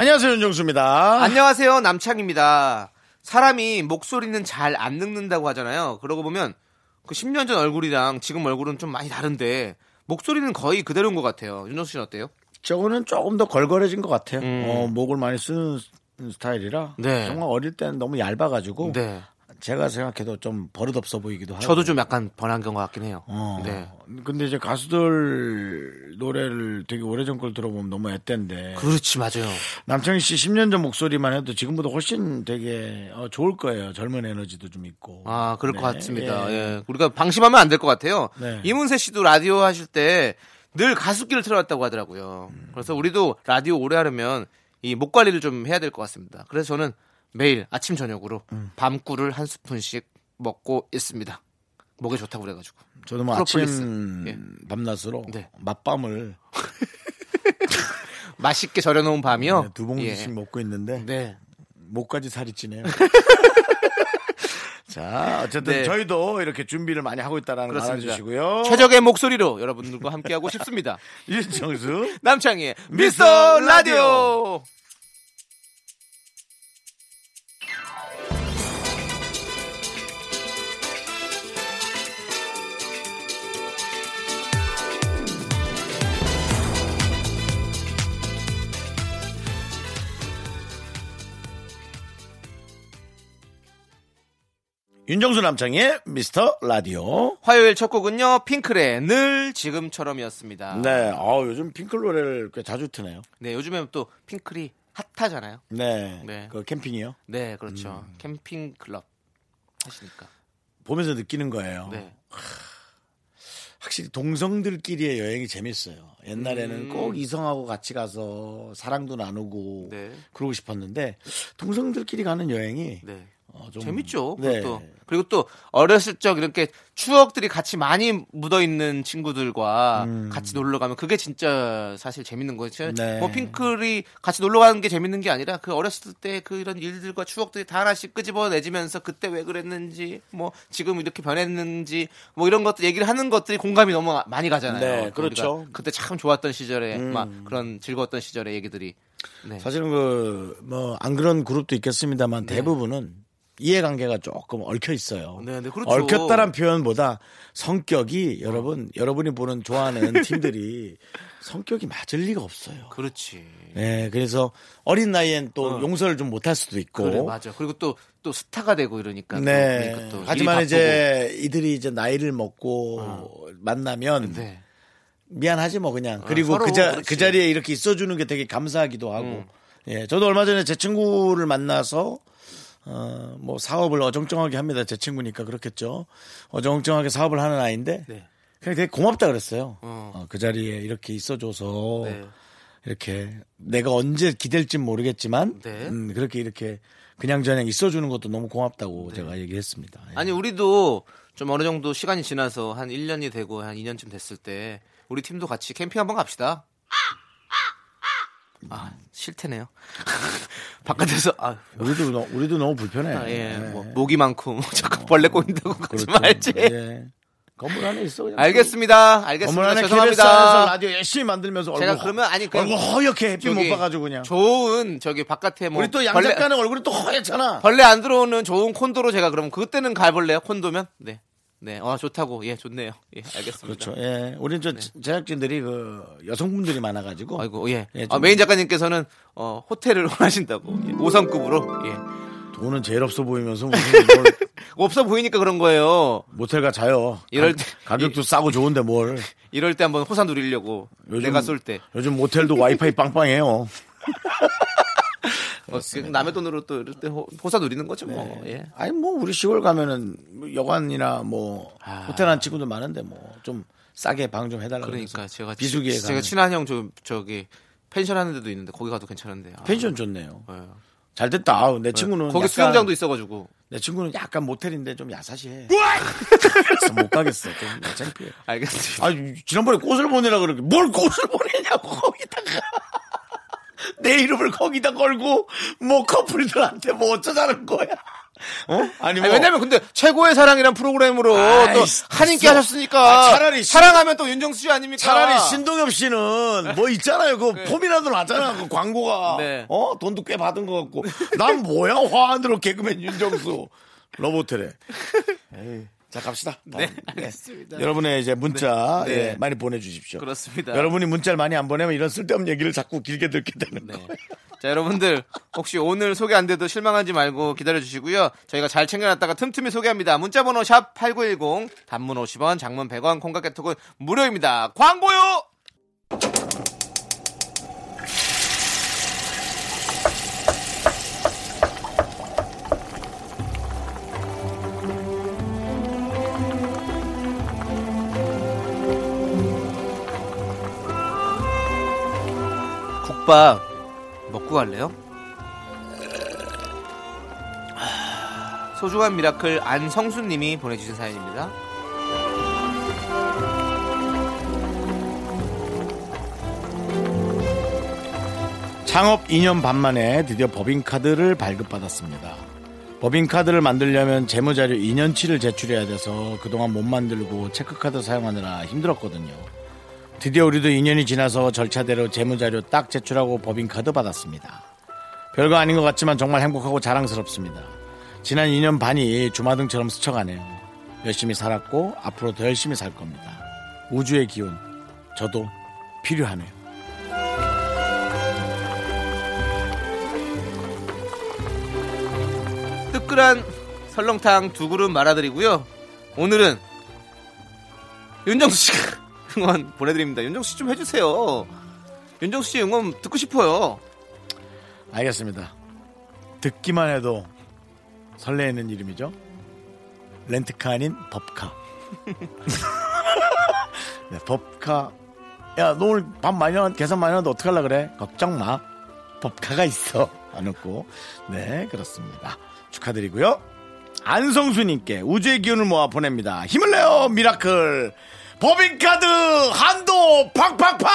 안녕하세요 윤정수입니다. 안녕하세요 남창입니다. 사람이 목소리는 잘 안 늙는다고 하잖아요. 그러고 보면 그 10년 전 얼굴이랑 지금 얼굴은 좀 많이 다른데 목소리는 거의 그대로인 것 같아요. 윤정수 씨는 어때요? 저거는 조금 더 걸걸해진 것 같아요. 음. 어, 목을 많이 쓰는 스타일이라 네. 정말 어릴 때는 너무 얇아가지고 네. 제가 생각해도 좀 버릇없어 보이기도 하고. 저도 좀 약간 번한 경것 같긴 해요. 어. 네. 근데 이제 가수들 노래를 되게 오래전 걸 들어보면 너무 앳된데 그렇지 맞아요. 남창희 씨 10년 전 목소리만 해도 지금보다 훨씬 되게 어, 좋을 거예요. 젊은 에너지도 좀 있고. 아 그럴 것 네, 같습니다. 예. 예. 우리가 방심하면 안 될 것 같아요. 네. 이문세 씨도 라디오 하실 때 늘 가습기를 틀어놨다고 하더라고요. 그래서 우리도 라디오 오래 하려면 이 목 관리를 좀 해야 될 것 같습니다. 그래서 저는 매일 아침 저녁으로 음. 밤꿀을 한 스푼씩 먹고 있습니다. 목에 좋다고 그래가지고. 저도 뭐 프로폴리스. 아침 예. 밤낮으로 네. 맛밤을 맛있게 절여놓은 밤이요. 네, 두 봉지씩 예. 먹고 있는데 네. 목까지 살이 찌네요. 자, 어쨌든 네. 저희도 이렇게 준비를 많이 하고 있다라는 거 그렇습니다. 알아주시고요. 최적의 목소리로 여러분들과 함께하고 싶습니다. 윤정수. 남창희의 미스터 라디오. 윤정수 남창의 미스터 라디오. 화요일 첫 곡은요 핑클의 늘 지금처럼이었습니다. 네, 어 요즘 핑클 노래를 꽤 자주 트네요. 네, 요즘에 또 핑클이 핫하잖아요. 네, 네. 그 캠핑이요. 네, 그렇죠. 음. 캠핑 클럽 하시니까. 보면서 느끼는 거예요. 네. 확실히 동성들끼리의 여행이 재밌어요. 옛날에는 음. 꼭 이성하고 같이 가서 사랑도 나누고 네. 그러고 싶었는데 동성들끼리 가는 여행이 네. 어, 좀 재밌죠. 네. 그것도. 그리고 또 어렸을 적 이렇게 추억들이 같이 많이 묻어 있는 친구들과 같이 놀러 가면 그게 진짜 사실 재밌는 거죠. 음. 네. 뭐 핑클이 같이 놀러 가는 게 재밌는 게 아니라 그 어렸을 때 그 이런 일들과 추억들이 다 하나씩 끄집어내지면서 그때 왜 그랬는지 뭐 지금 이렇게 변했는지 뭐 이런 것들 얘기를 하는 것들이 공감이 너무 많이 가잖아요. 네, 그 그렇죠. 그때 참 좋았던 시절에 음. 막 그런 즐거웠던 시절의 얘기들이 네. 사실은 그 뭐 안 그런 그룹도 있겠습니다만 대부분은 이해관계가 조금 얽혀 있어요. 네, 네, 그렇죠. 얽혔다란 표현보다 성격이 여러분 여러분이 보는 좋아하는 팀들이 성격이 맞을 리가 없어요. 그렇지. 네, 그래서 어린 나이엔 또 용서를 좀 못할 수도 있고. 그래 맞아. 그리고 또 또 스타가 되고 이러니까. 또 네. 그러니까 또 하지만. 이제 이들이 이제 나이를 먹고 만나면 네. 미안하지 뭐 그냥 그리고 서로 그, 자, 그렇지. 그 자리에 이렇게 있어주는 게 되게 감사하기도 하고 음. 예 저도 얼마 전에 제 친구를 만나서 어 뭐 사업을 어정쩡하게 합니다 제 친구니까 그렇겠죠 어정쩡하게 사업을 하는 아이인데 네. 그냥 되게 고맙다 그랬어요 어. 어, 그 자리에 이렇게 있어줘서 네. 이렇게 내가 언제 기댈지 모르겠지만 네. 음, 그렇게 이렇게 그냥 저냥 있어주는 것도 너무 고맙다고 제가 얘기했습니다 예. 아니 우리도 좀 어느 정도 시간이 지나서 한 1년이 되고 한 2년쯤 됐을 때 우리 팀도 같이 캠핑 한번 갑시다. 아 싫대네요. 바깥에서 아, 우리도 너- 우리도 너무 불편해 아, 예, 예. 뭐 모기 많고 뭐 자꾸 벌레 꼬인다고 그렇죠. 말지. 예. 건물 안에 있어. 그냥. 알겠습니다. 건물 알겠습니다. 안에 KBS 죄송합니다. 라디오 열심히 만들면서 제가 얼굴 그러면 아니 허, 그냥 얼굴 허옇게 햇빛 못 봐가지고 그냥. 좋은 저기 바깥에 뭐 우리 또양 벌레- 작가는 얼굴이 또 허옇잖아. 벌레 안 들어오는 좋은 콘도로 제가 그럼 그때는 가볼래요? 콘도면? 네. 네. 어, 좋다고. 예, 좋네요. 예, 알겠습니다. 그렇죠. 예, 우리 저 제작진들이 그 여성분들이 많아가지고. 네. 아이고, 예. 예, 아, 좀- 메인 작가님께서는 어, 호텔을 원하신다고. 예, 5성급으로. 예. 돈은 제일 없어 보이면서 무슨 뭘 없어 보이니까 그런 거예요. 모텔 가 자요. 이럴 가- 때- 가 격도 싸고 좋은데 뭘. 이럴 때 한번 호사 누리려고. 요즘- 내가 쏠 때. 요즘 모텔도 와이파이 빵빵해요. 어, 그 남의 돈으로 또 이럴 때 호, 호사 누리는 거죠, 뭐. 네. 예. 아니 뭐 우리 시골 가면은 뭐 여관이나 뭐 아. 호텔 한 친구들 많은데 뭐 좀 싸게 방 좀 해달라. 그러니까 제가 치- 비수기에 제가 가면. 친한 형 저, 저기 펜션 하는 데도 있는데 거기 가도 괜찮은데. 아, 펜션 좋네요. 네. 잘 됐다. 아우, 내 친구는 거기 약간- 수영장도 있어가지고. 내 친구는 약간 모텔인데 좀 야사시해. 그래서 못 가겠어. 좀 창피해. 알겠습니다. 아, 지난번에 꽃을 보내라 그러게 뭘 꽃을 보내냐고 거기다가 내 이름을 거기다 걸고 뭐 커플들한테 뭐 어쩌자는 거야. 어? 아니 뭐 아니, 왜냐면 근데 최고의 사랑이란 프로그램으로 또. 한인기 하셨으니까 아, 차라리 신- 사랑하면 또 윤정수 씨 아닙니까? 차라리 신동엽 씨는 뭐 있잖아요. 그 폼이라도 나잖아. 그 광고가. 네. 어? 돈도 꽤 받은 것 같고. 난 뭐야? 화환으로 개그맨 윤정수. 로보트래. 에이, 자, 갑시다. 다음. 네, 알겠습니다. 여러분의 이제 문자 네. 예, 네. 많이 보내주십시오. 그렇습니다. 여러분이 문자를 많이 안 보내면 이런 쓸데없는 얘기를 자꾸 길게 듣게 되는 네. 거예요. 자, 여러분들 혹시 오늘 소개 안 돼도 실망하지 말고 기다려 주시고요. 저희가 잘 챙겨놨다가 틈틈이 소개합니다. 문자 번호 샵 8910 단문 50원, 장문 100원, 콩깍 개톡은 무료입니다. 광고요. 국밥 먹고 갈래요? 소중한 미라클 안성수님이 보내주신 사연입니다. 창업 2년 반 만에 드디어 법인카드를 발급받았습니다. 법인카드를 만들려면 재무자료 2년치를 제출해야 돼서 그동안 못 만들고 체크카드 사용하느라 힘들었거든요. 드디어 우리도 2년이 지나서 절차대로 재무자료 딱 제출하고 법인카드 받았습니다. 별거 아닌 것 같지만 정말 행복하고 자랑스럽습니다. 지난 2년 반이 주마등처럼 스쳐가네요. 열심히 살았고 앞으로 더 열심히 살 겁니다. 우주의 기운, 저도 필요하네요. 뜨끈한 설렁탕 두 그릇 말아드리고요. 오늘은 윤정수 씨가 응원 보내드립니다. 윤정수 씨 좀 해주세요. 윤정수 씨 응원 듣고 싶어요. 알겠습니다. 듣기만 해도 설레는 이름이죠. 렌트카 아닌 법카. 네, 법카. 야, 너 오늘 밥 많이 나왔, 계산 많이 나왔는데 어떡하려 그래? 걱정 마. 법카가 있어. 안 웃고. 네, 그렇습니다. 축하드리고요. 안성수님께 우주의 기운을 모아 보냅니다. 힘을 내요, 미라클. 법인카드 한도 팍팍팍!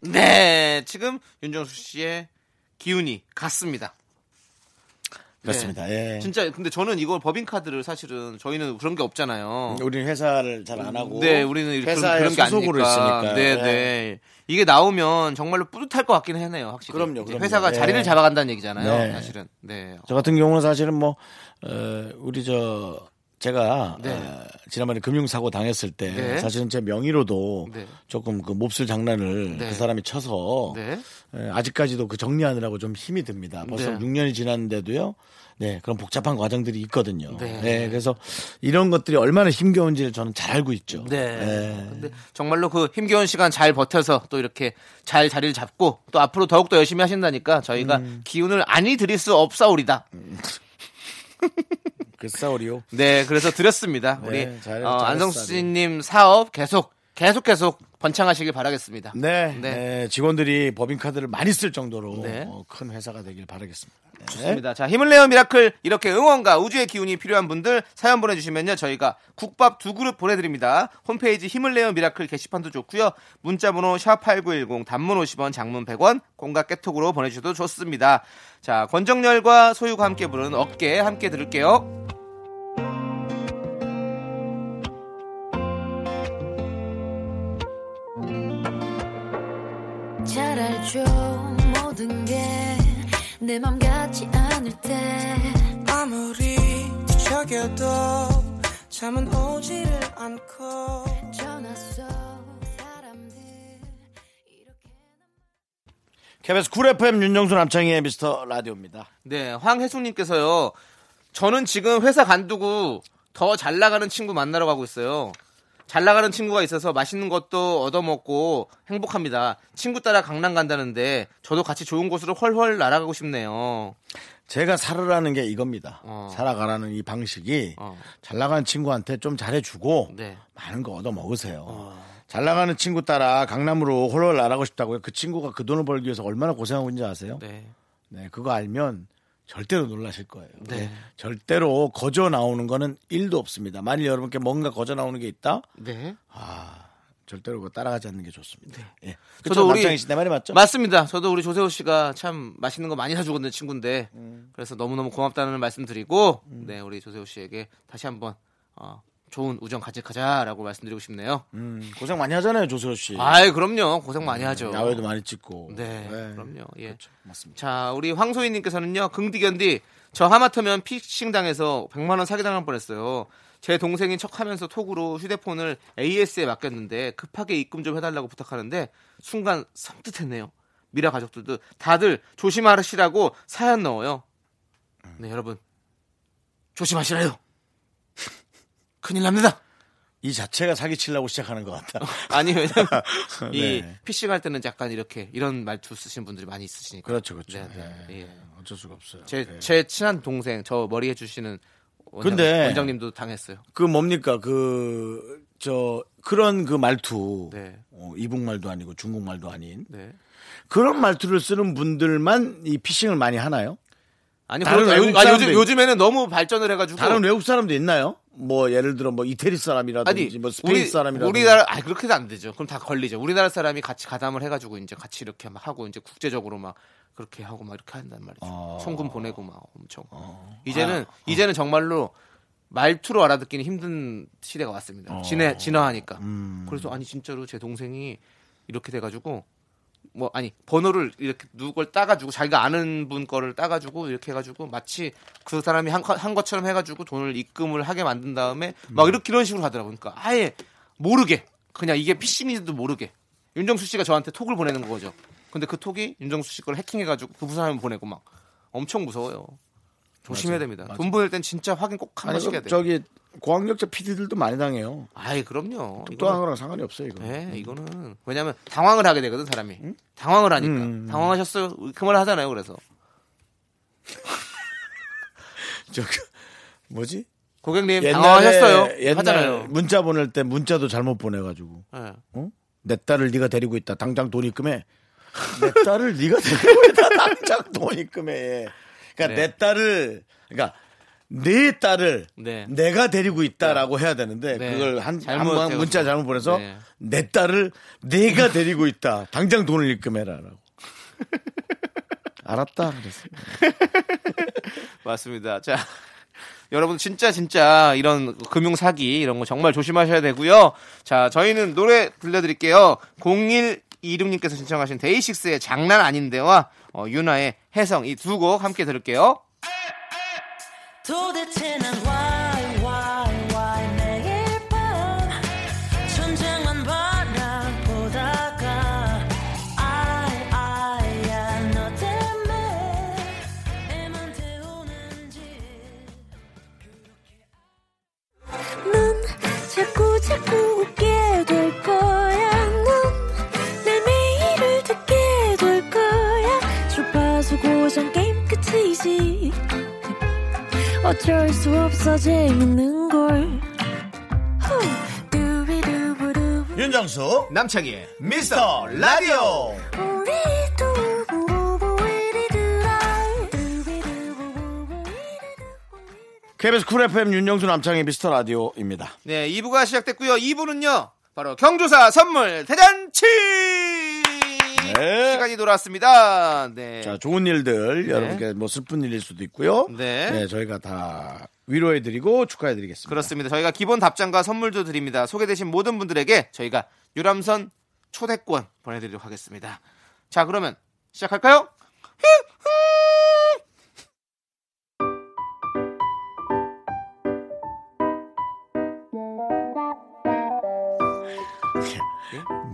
네, 지금 윤정수 씨의 기운이 갔습니다. 그렇습니다. 네. 예. 진짜 근데 저는 이걸 법인카드를 사실은 저희는 그런 게 없잖아요. 우리는 회사를 잘 안 하고 네, 우리는 회사에 그런, 게 소속으로 아니니까. 있으니까. 네, 네. 이게 나오면 정말로 뿌듯할 것 같긴 하네요, 확실히. 그럼요, 그럼요. 회사가 네. 자리를 잡아간다는 얘기잖아요, 네. 사실은. 네. 저 같은 경우는 사실은 뭐 어, 우리 저 제가 네. 어, 지난번에 금융사고 당했을 때 네. 사실은 제 명의로도 네. 조금 그 몹쓸 장난을 네. 그 사람이 쳐서 네. 에, 아직까지도 그 정리하느라고 좀 힘이 듭니다. 벌써 네. 6년이 지났는데도요. 네, 그런 복잡한 과정들이 있거든요. 네. 네. 그래서 이런 것들이 얼마나 힘겨운지를 저는 잘 알고 있죠. 네. 네. 근데 정말로 그 힘겨운 시간 잘 버텨서 또 이렇게 잘 자리를 잡고 또 앞으로 더욱더 열심히 하신다니까 저희가 음. 기운을 아니 드릴 수 없사오리다. 그 싸우리요. 네, 그래서 드렸습니다. 네, 우리 잘- 어, 안성수님 사업 계속 계속 계속 번창하시길 바라겠습니다. 네, 네. 네, 직원들이 법인카드를 많이 쓸 정도로 네. 어, 큰 회사가 되길 바라겠습니다. 네. 좋습니다. 자, 힘을 내요 miracle 이렇게 응원과 우주의 기운이 필요한 분들 사연 보내주시면요 저희가 국밥 두 그릇 보내드립니다. 홈페이지 힘을 내요 miracle 게시판도 좋고요. 문자번호 샵 #8910 단문 50원, 장문 100원, 공각 깨톡으로 보내주셔도 좋습니다. 자, 권정열과 소유가 함께 부르는 어깨 함께 들을게요. 잘 알죠 모든 게 내 맘 같지 않을 때 아무리 뒤척여도 잠은 오지를 않고 전화 속 사람들 이렇게 KBS 쿨 FM 윤정수 남창희의 미스터 라디오입니다. 네, 황혜숙님께서요. 저는 지금 회사 간두고 더 잘 나가는 친구 만나러 가고 있어요. 잘 나가는 친구가 있어서 맛있는 것도 얻어먹고 행복합니다. 친구 따라 강남 간다는데 저도 같이 좋은 곳으로 훨훨 날아가고 싶네요. 제가 살아라는 게 이겁니다. 어. 살아가라는 이 방식이 어. 잘 나가는 친구한테 좀 잘해주고 네. 많은 거 얻어 먹으세요. 잘 나가는 친구 따라 강남으로 홀월 나가고 싶다고요. 그 친구가 그 돈을 벌기 위해서 얼마나 고생하고 있는지 아세요? 네. 네, 그거 알면 절대로 놀라실 거예요. 네. 네, 절대로 거저 나오는 거는 일도 없습니다. 만일 여러분께 뭔가 거저 나오는 게 있다? 네. 절대로 그거 따라가지 않는 게 좋습니다. 예. 저도 그쵸, 우리- 남창희 씨, 내 말이 맞죠? 맞습니다. 저도 우리 조세호 씨가 참 맛있는 거 많이 사주거든요, 친구인데. 음. 그래서 너무너무 고맙다는 말씀 드리고, 네, 우리 조세호 씨에게 다시 한번, 어, 좋은 우정 가직하자라고 말씀드리고 싶네요. 음, 고생 많이 하잖아요, 조세호 씨. 아이, 그럼요. 고생 많이 하죠. 야외도 많이 찍고. 네, 그럼요. 예. 그렇죠. 맞습니다. 자, 우리 황소희 님께서는요, 긍디견디, 저 하마터면 피싱 당해서 100만 원 사기 당할 뻔했어요. 제 동생인 척 하면서 톡으로 휴대폰을 AS에 맡겼는데 급하게 입금 좀 해달라고 부탁하는데 순간 섬뜩했네요. 미라 가족들도 다들 조심하시라고 사연 넣어요. 네, 여러분. 조심하시라요. 큰일 납니다. 이 자체가 사기치려고 시작하는 것 같다. 아니, 왜냐면 이 네. 피싱 할 때는 약간 이렇게 이런 말투 쓰시는 분들이 많이 있으시니까. 그렇죠, 그렇죠. 네, 네, 예. 예. 어쩔 수가 없어요. 제, 예. 제 친한 동생 저 머리 해주시는 원장, 근데- 원장님도 당했어요. 그 뭡니까 그 저 그런 그 말투 네. 어, 이북말도 아니고 중국말도 아닌 네. 그런 말투를 쓰는 분들만 이 피싱을 많이 하나요? 아니, 다른 그런- 외국 아니, 요즘, 사람들- 요즘에는 너무 발전을 해가지고. 다른 외국 사람도 있나요? 뭐 예를 들어 뭐 이태리 사람이라든지 아니, 뭐 스페인 우리, 사람이라든지 우리나라, 아니, 그렇게도 안 되죠. 그럼 다 걸리죠. 우리나라 사람이 같이 가담을 해가지고 이제 같이 이렇게 막 하고 이제 국제적으로 막 그렇게 하고 막 이렇게 한단 말이죠. 어. 송금 보내고 막 엄청. 이제는, 이제는 정말로 말투로 알아듣기는 힘든 시대가 왔습니다. 진해, 진화하니까. 그래서 아니, 진짜로 제 동생이 이렇게 돼가지고 뭐 아니 번호를 이렇게 누굴 따가지고 자기가 아는 분 거를 따가지고 이렇게 해가지고 마치 그 사람이 한, 거- 한 것처럼 해가지고 돈을 입금을 하게 만든 다음에 막 이렇게 이런 식으로 하더라고요. 그러니까 아예 모르게 그냥 이게 피싱인지도 모르게 윤정수 씨가 저한테 톡을 보내는 거죠. 근데 그 톡이 윤정수 씨 걸 해킹해가지고 그 사람을 보내고 막 엄청 무서워요. 조심해야 됩니다. 돈 보낼 땐 진짜 확인 꼭 한 번씩 해야 그 돼요. 저기 고학력자 PD들도 많이 당해요. 아이 그럼요. 하는 거랑 상관이 없어요 이거. 네, 이거는 왜냐면 당황을 하게 되거든 사람이. 당황을 하니까 음. 당황하셨어요. 그말 하잖아요. 그래서 저 그, 뭐지? 고객님 옛날에 당황하셨어요. 옛날 하잖아요. 문자 보낼 때 문자도 잘못 보내가지고 네. 어? 내 딸을 네가 데리고 있다. 당장 돈 입금해. 내 딸을 네가 데리고 있다. 당장 돈 입금해. 그러니까 네. 내 딸을 그러니까 내 딸을 네. 내가 데리고 있다라고 해야 되는데 네. 그걸 한, 잘못 한번 해가지고. 문자 잘못 보내서 네. 내 딸을 내가 데리고 있다. 당장 돈을 입금해라라고. 알았다 그랬어요. 맞습니다. 자. 여러분 진짜 진짜 이런 금융 사기 이런 거 정말 조심하셔야 되고요. 자, 저희는 노래 들려드릴게요. 0126님께서 신청하신 데이식스의 장난 아닌데와 어, 유나의 해성 이 두 곡 함께 들을게요. 도대체 난 why why why 매일 밤 천장만 바라보다가 I I야 너 때문에 애만 태우는지. 넌 자꾸 자꾸 웃게 될 거야. 넌내 매일을 듣게 될 거야. 주파수 고정 게임 끝이지 어쩔 수 없어 재밌는 걸. 윤정수 남창희의 미스터 라디오. KBS 쿨 FM 윤정수 남창의 미스터 라디오입니다. 네, 2부가 시작됐고요. 2부는요. 바로 경조사 선물 대잔치! 네. 시간이 돌아왔습니다. 네. 자, 좋은 일들 여러분께 뭐 슬픈 일일 수도 있고요. 네. 저희가 다 위로해드리고 축하해드리겠습니다. 그렇습니다. 저희가 기본 답장과 선물도 드립니다. 소개되신 모든 분들에게 저희가 유람선 초대권 보내드리도록 하겠습니다. 자, 그러면 시작할까요?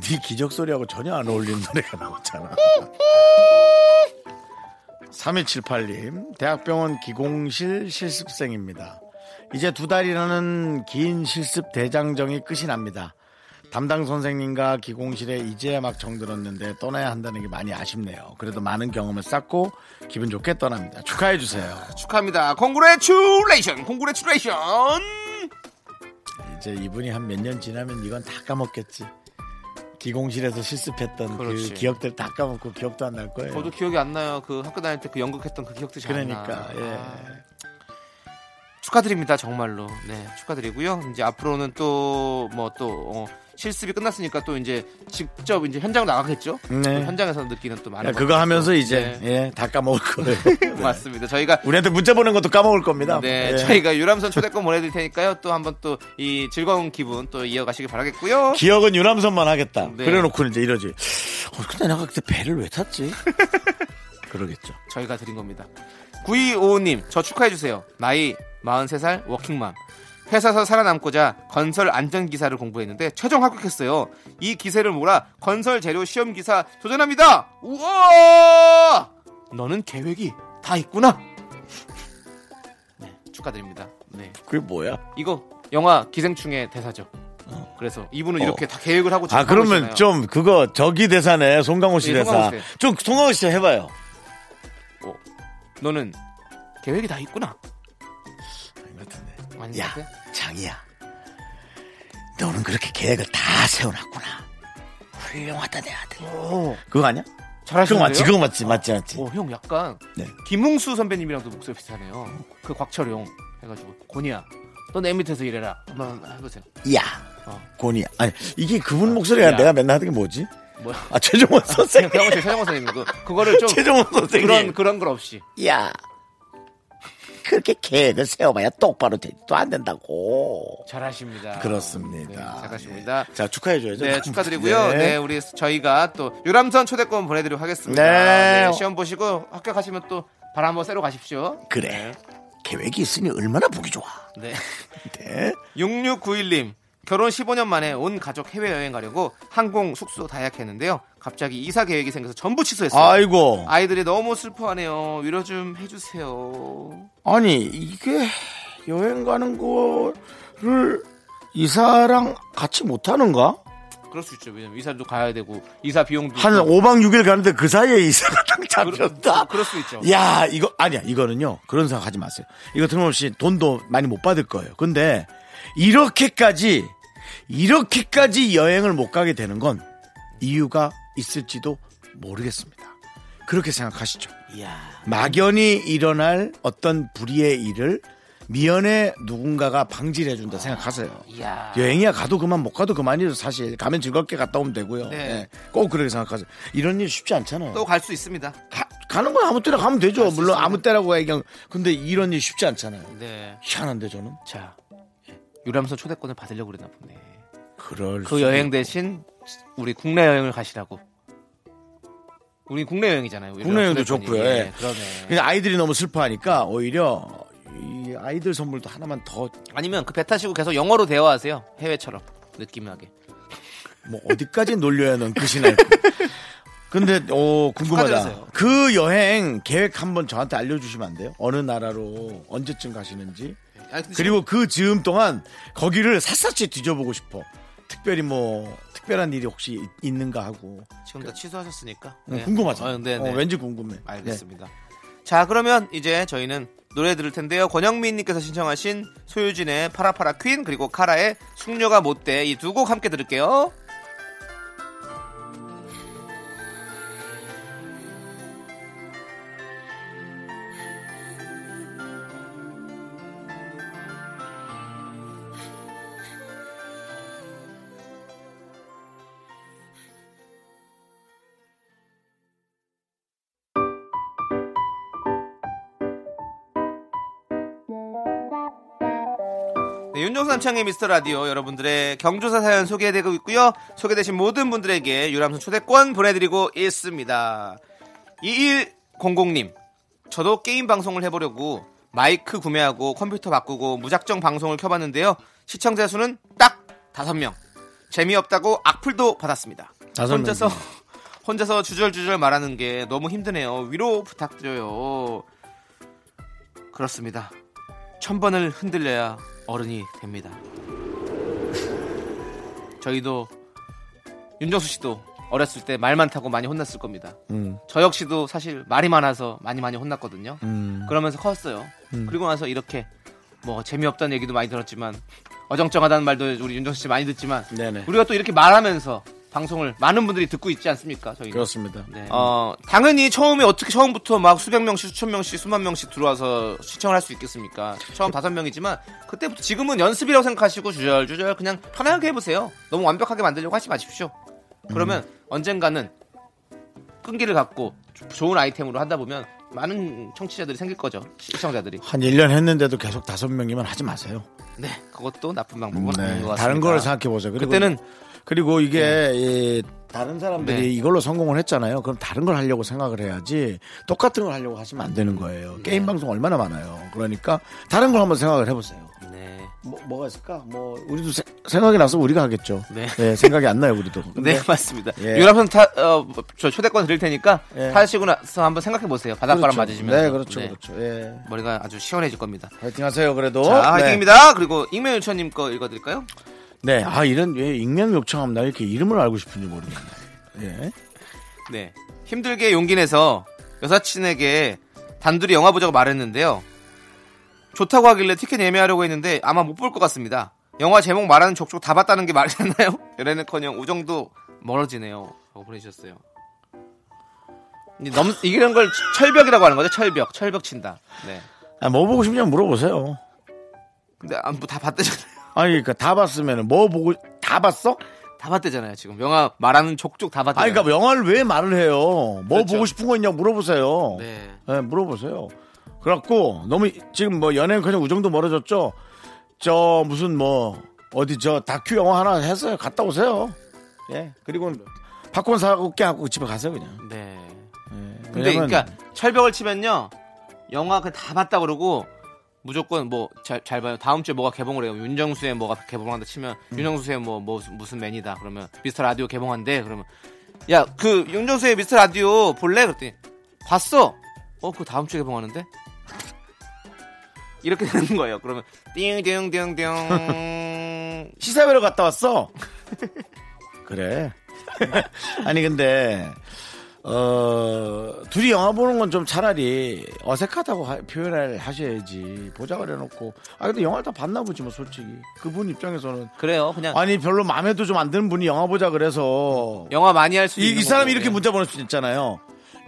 네 기적 소리하고 전혀 안 어울리는 노래가 나왔잖아. 3278님, 대학병원 기공실 실습생입니다. 이제 두 달이라는 긴 실습 대장정이 끝이 납니다. 담당 선생님과 기공실에 이제야 막 정들었는데 떠나야 한다는 게 많이 아쉽네요. 그래도 많은 경험을 쌓고 기분 좋게 떠납니다. 축하해 주세요. 축하합니다. congratulation, congratulation. 이제 이분이 한 몇 년 지나면 이건 다 까먹겠지. 기공실에서 실습했던 그 그렇지. 기억들 다 까먹고 기억도 안 날 거예요. 저도 기억이 안 나요. 그 학교 다닐 때 그 연극했던 그 기억도 잘안 나. 그러니까 예. 아, 축하드립니다. 정말로. 네, 축하드리고요. 이제 앞으로는 또 뭐또 실습이 끝났으니까 또 이제 직접 이제 현장 나가겠죠. 네. 또 현장에서 느끼는 또 많은 야, 그거 하면서 또. 이제 네. 예, 다 까먹을 거예요. 맞습니다. 저희가 우리한테 문자 보낸 것도 까먹을 겁니다. 네, 예. 저희가 유람선 초대권 보내드릴 테니까요. 또 한번 또 이 즐거운 기분 또 이어가시길 바라겠고요. 기억은 유람선만 하겠다. 네. 그래놓고 이제 이러지. 어, 근데 내가 그때 배를 왜 탔지? 그러겠죠. 저희가 드린 겁니다. 9255님, 저 축하해주세요. 나이 43살 워킹맘. 회사에서 살아남고자 건설 안전기사를 공부했는데 최종 합격했어요. 이 기세를 몰아 건설 재료 시험기사 도전합니다! 우와! 너는 계획이 다 있구나! 네, 축하드립니다. 네. 그게 뭐야? 이거 영화 기생충의 대사죠. 그래서 이분은 어. 이렇게 다 계획을 하고 아 그러면 있잖아요. 좀 그거 저기 대사네 송강호 씨 네, 대사. 송강호 씨. 좀 송강호 씨 해봐요. 어, 너는 계획이 다 있구나. 아닌 것 같은데. 아닌 것야 같아? 장이야. 너는 그렇게 계획을 다 세워놨구나. 훌륭하다 내 아들. 오, 그거 아니야? 그거 잘하시는데요? 맞지? 그거 맞지? 맞지? 맞지? 어, 형 약간 네. 김웅수 선배님이랑도 목소리 비슷하네요. 그 곽철용 해가지고 고니야, 너 내 밑에서 일해라. 한번 해보세요. 야 어. 고니 아니 이게 그분 목소리가 야. 내가 맨날 하는 게 뭐지? 뭐야? 아 최종원 선생. 병원 씨 최정원 선생님 그 그거를 좀 최종원 선생님. 그런 그런 걸 없이 야 그렇게 계획을 세워봐야 똑바로 되지도 안 된다고. 잘하십니다. 그렇습니다. 네, 잘하십니다. 자 축하해줘야죠. 네, 축하드리고요. 네. 네. 우리 저희가 또 유람선 초대권 보내드리도록 하겠습니다. 네. 네, 시험 보시고 합격하시면 또 바람 한번 쐬러 가십시오. 그래. 계획이 있으니 얼마나 보기 좋아. 네. 네. 6691님 결혼 15년 만에 온 가족 해외여행 가려고 항공 숙소 다 예약했는데요. 갑자기 이사 계획이 생겨서 전부 취소했어요. 아이고. 아이들이 너무 슬퍼하네요. 위로 좀 해주세요. 아니 이게 여행 가는 거를 이사랑 같이 못 하는가? 그럴 수 있죠. 왜냐면 이사도 가야 되고 이사 비용도 한 있고. 5박 6일 가는데 그 사이에 이사가 딱 잡혔다. 그럴 수 있죠. 야, 이거, 아니야, 이거는요. 그런 생각 하지 마세요. 이거 틀림없이 돈도 많이 못 받을 거예요. 근데, 이렇게까지, 이렇게까지 여행을 못 가게 되는 건 이유가 있을지도 모르겠습니다. 그렇게 생각하시죠. 이야. 막연히 일어날 어떤 불의의 일을 미연에 누군가가 방지를 해준다 생각하세요. 이야. 여행이야 가도 그만 못 가도 그만이죠 사실 가면 즐겁게 갔다 오면 되고요. 네. 네. 꼭 그렇게 생각하세요. 이런 일 쉽지 않잖아요. 또 갈 수 있습니다. 가, 는건 아무 때나 가면 되죠. 수 물론 있습니다. 아무 때라고 얘기하면 근데 이런 일 쉽지 않잖아요. 네. 희한한데 저는 자. 유람선 초대권을 받으려고 그랬나 보네. 그럴 그 여행 있고. 대신 우리 국내 여행을 가시라고. 우리 국내 여행이잖아요. 국내 여행도. 좋고요, 예. 그러네. 그냥 아이들이 너무 슬퍼하니까 오히려 이 아이들 선물도 하나만 더뭐 아니면 그 배 타시고 계속 영어로 대화하세요. 해외처럼 느낌나게. 뭐 어디까지 놀려야 넌 끝이 날고. 근데 오 궁금하다. 축하드리세요. 그 여행 계획 한번 저한테 알려주시면 안 돼요? 어느 나라로 언제쯤 가시는지. 근데 그리고 그 즈음 동안 거기를 샅샅이 뒤져보고 싶어. 특별히 뭐 특별한 일이 혹시 있- 있는가 하고 지금 다 취소하셨으니까. 응, 네. 궁금하죠. 어, 네, 어, 네. 왠지 궁금해. 알겠습니다. 자, 그러면 이제 저희는 노래 들을 텐데요. 권영민님께서 신청하신 소유진의 파라파라 퀸 그리고 카라의 숙녀가 못돼 이 두 곡 함께 들을게요. 남창의 미스터 라디오 여러분들의 경조사 사연 소개되고 있고요. 소개되신 모든 분들에게 유람선 초대권 보내드리고 있습니다. 2100님, 저도 게임 방송을 해보려고 마이크 구매하고 컴퓨터 바꾸고 무작정 방송을 켜봤는데요. 시청자 수는 딱 5명. 재미없다고 악플도 받았습니다. 다섯 혼자서. 혼자서 주절주절 말하는 게 너무 힘드네요. 위로 부탁드려요. 그렇습니다. 천 번을 흔들려야 어른이 됩니다. 저희도 윤정수 씨도 어렸을 때 말 많다고 많이 혼났을 겁니다. 음. 저 역시도 사실 말이 많아서 많이 많이 혼났거든요. 음. 그러면서 컸어요. 그리고 나서 이렇게 뭐 재미없다는 얘기도 많이 들었지만 어정쩡하다는 말도 우리 윤정수 씨 많이 듣지만 네네. 우리가 또 이렇게 말하면서 방송을 많은 분들이 듣고 있지 않습니까? 저희 그렇습니다. 네. 어, 당연히 처음에 어떻게 처음부터 막 수백 명씩, 수천 명씩, 수만 명씩 들어와서 시청을 할 수 있겠습니까? 처음 다섯 명이지만 그때부터 지금은 연습이라고 생각하시고 주절주절 그냥 편하게 해보세요. 너무 완벽하게 만들려고 하지 마십시오. 그러면 언젠가는 끈기를 갖고 좋은 아이템으로 하다 보면 많은 청취자들이 생길 거죠. 시청자들이. 한 1년 했는데도 계속 다섯 명이면 하지 마세요. 네, 그것도 나쁜 방법은 네. 아닌 것 같습니다. 다른 걸 생각해. 그리고 그때는 그리고 이게 이 다른 사람들이 네. 이걸로 성공을 했잖아요. 그럼 다른 걸 하려고 생각을 해야지 똑같은 걸 하려고 하시면 안 되는 거예요. 네. 게임 방송 얼마나 많아요. 그러니까 다른 걸 한번 생각을 해보세요. 네. 뭐, 뭐가 있을까? 뭐 우리도 세- 생각이 나서 우리가 하겠죠. 네. 생각이 안 나요 우리도. 근데 네, 맞습니다. 예. 유람선 타, 어, 저 초대권 드릴 테니까 예. 타시고 나서 한번 생각해 보세요. 바닷바람 그렇죠. 맞으시면. 네, 그렇죠, 그렇죠. 예. 머리가 아주 시원해질 겁니다. 파이팅하세요. 그래도. 자, 네. 화이팅입니다. 그리고 익명 유천님 거 읽어드릴까요? 네. 아 이런 왜 익명 요청하면 나 이렇게 이름을 알고 싶은지 모르겠네. 예. 네. 힘들게 용기 내서 여사친에게 단둘이 영화 보자고 말했는데요. 좋다고 하길래 티켓 예매하려고 했는데 아마 못 볼 것 같습니다. 영화 제목 말하는 족족 다 봤다는 게 말이 되나요? 연애는커녕 우정도 멀어지네요. 라고 보내주셨어요. 넘, 이런 걸 철벽이라고 하는 거죠. 철벽. 철벽 친다. 네. 아, 뭐 보고 싶냐면 물어보세요. 근데 아, 뭐다 봤대잖아요. 아니 그러니까 다 봤으면 뭐 보고 다 봤어? 다 봤대잖아요. 지금 영화 말하는 족족 다 봤대요. 아니 그러니까 영화를 왜 말을 해요? 뭐 그렇죠. 보고 싶은 거 있냐고 물어보세요. 네. 네, 물어보세요. 그래갖고 너무 지금 뭐 연예인 그냥 우정도 멀어졌죠. 저 무슨 뭐 어디 저 다큐 영화 하나 했어요. 갔다 오세요. 예. 그리고 팝콘 사고 깨갖고 집에 가세요 그냥. 네. 예. 근데 그러니까 철벽을 치면요 영화 그냥 다 봤다 그러고 무조건 뭐잘 봐요. 다음 주에 뭐가 개봉을 해요? 윤정수의 뭐가 개봉한다 치면 음. 윤정수의 뭐, 뭐 무슨 맨이다 그러면 미스터 라디오 개봉한대 그러면. 야 그 윤정수의 미스터 라디오 볼래? 그랬더니 봤어. 어 그 다음 주에 개봉하는데? 이렇게 되는 거예요. 그러면 띵띵띵띵. 시사회로 갔다 왔어. 그래. 아니 근데 어 둘이 영화 보는 건 좀 차라리 어색하다고 하- 표현을 하셔야지 보자 그래놓고 아 근데 영화를 다 봤나 보지 뭐 솔직히 그분 입장에서는 그래요 그냥 아니 별로 마음에도 좀 안 드는 분이 영화 보자 그래서 영화 많이 할수 이, 있는 이 사람이 거고, 이렇게 예. 문자 보낼 수 있잖아요.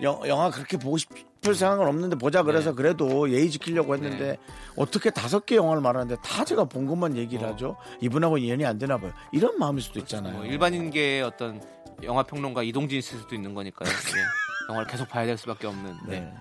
영, 영화 그렇게 보고 싶을 생각은 없는데 보자 그래서 네. 그래도 예의 지키려고 했는데 어떻게 다섯 개 영화를 말하는데 다 제가 본 것만 얘기를 하죠. 이분하고 인연이 안 되나 봐요. 이런 마음일 수도 있잖아요. 어. 뭐 일반인계의 어떤 영화 평론가 이동진 있을 수도 있는 거니까요. 예. 영화를 계속 봐야 될 수밖에 없는. 네. 네.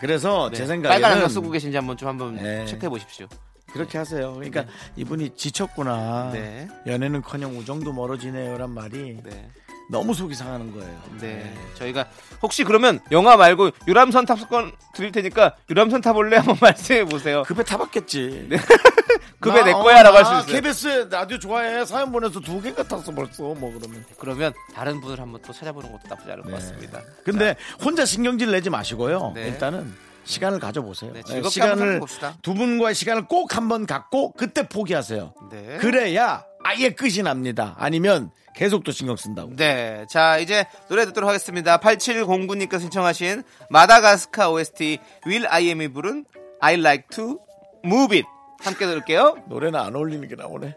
그래서 네. 제 생각에는 빨간 안경 쓰고 계신지 한번 좀 한번 네. 체크해 보십시오. 그렇게 하세요. 그러니까 이분이 지쳤구나. 네. 연애는커녕 우정도 멀어지네요란 말이 네. 너무 속이 상하는 거예요. 네. 저희가 혹시 그러면 영화 말고 유람선 탑승권 드릴 테니까 유람선 타볼래 한번 말씀해 보세요. 급에 타봤겠지. 급에 나, 내 어, 거야라고 할나수 있어요. KBS 라디오 좋아해. 사연 보내서 두 개가 탔어 벌써. 뭐 그러면. 그러면 다른 분을 한번 또 찾아보는 것도 나쁘지 않을 것 네. 같습니다. 근데 혼자 신경질 내지 마시고요. 네. 일단은 시간을 가져보세요. 네, 네, 시간을. 두 분과의 시간을 꼭 한번 갖고 그때 포기하세요. 네. 그래야 아예 끝이 납니다. 아니면 계속 또 신경 쓴다고. 네. 자, 이제 노래 듣도록 하겠습니다. 8709님께서 신청하신 마다가스카 OST Will I Am이 부른 I Like to Move It. 함께 들을게요. 노래는 안 어울리는 게 나오네.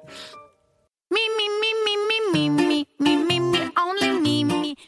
Me,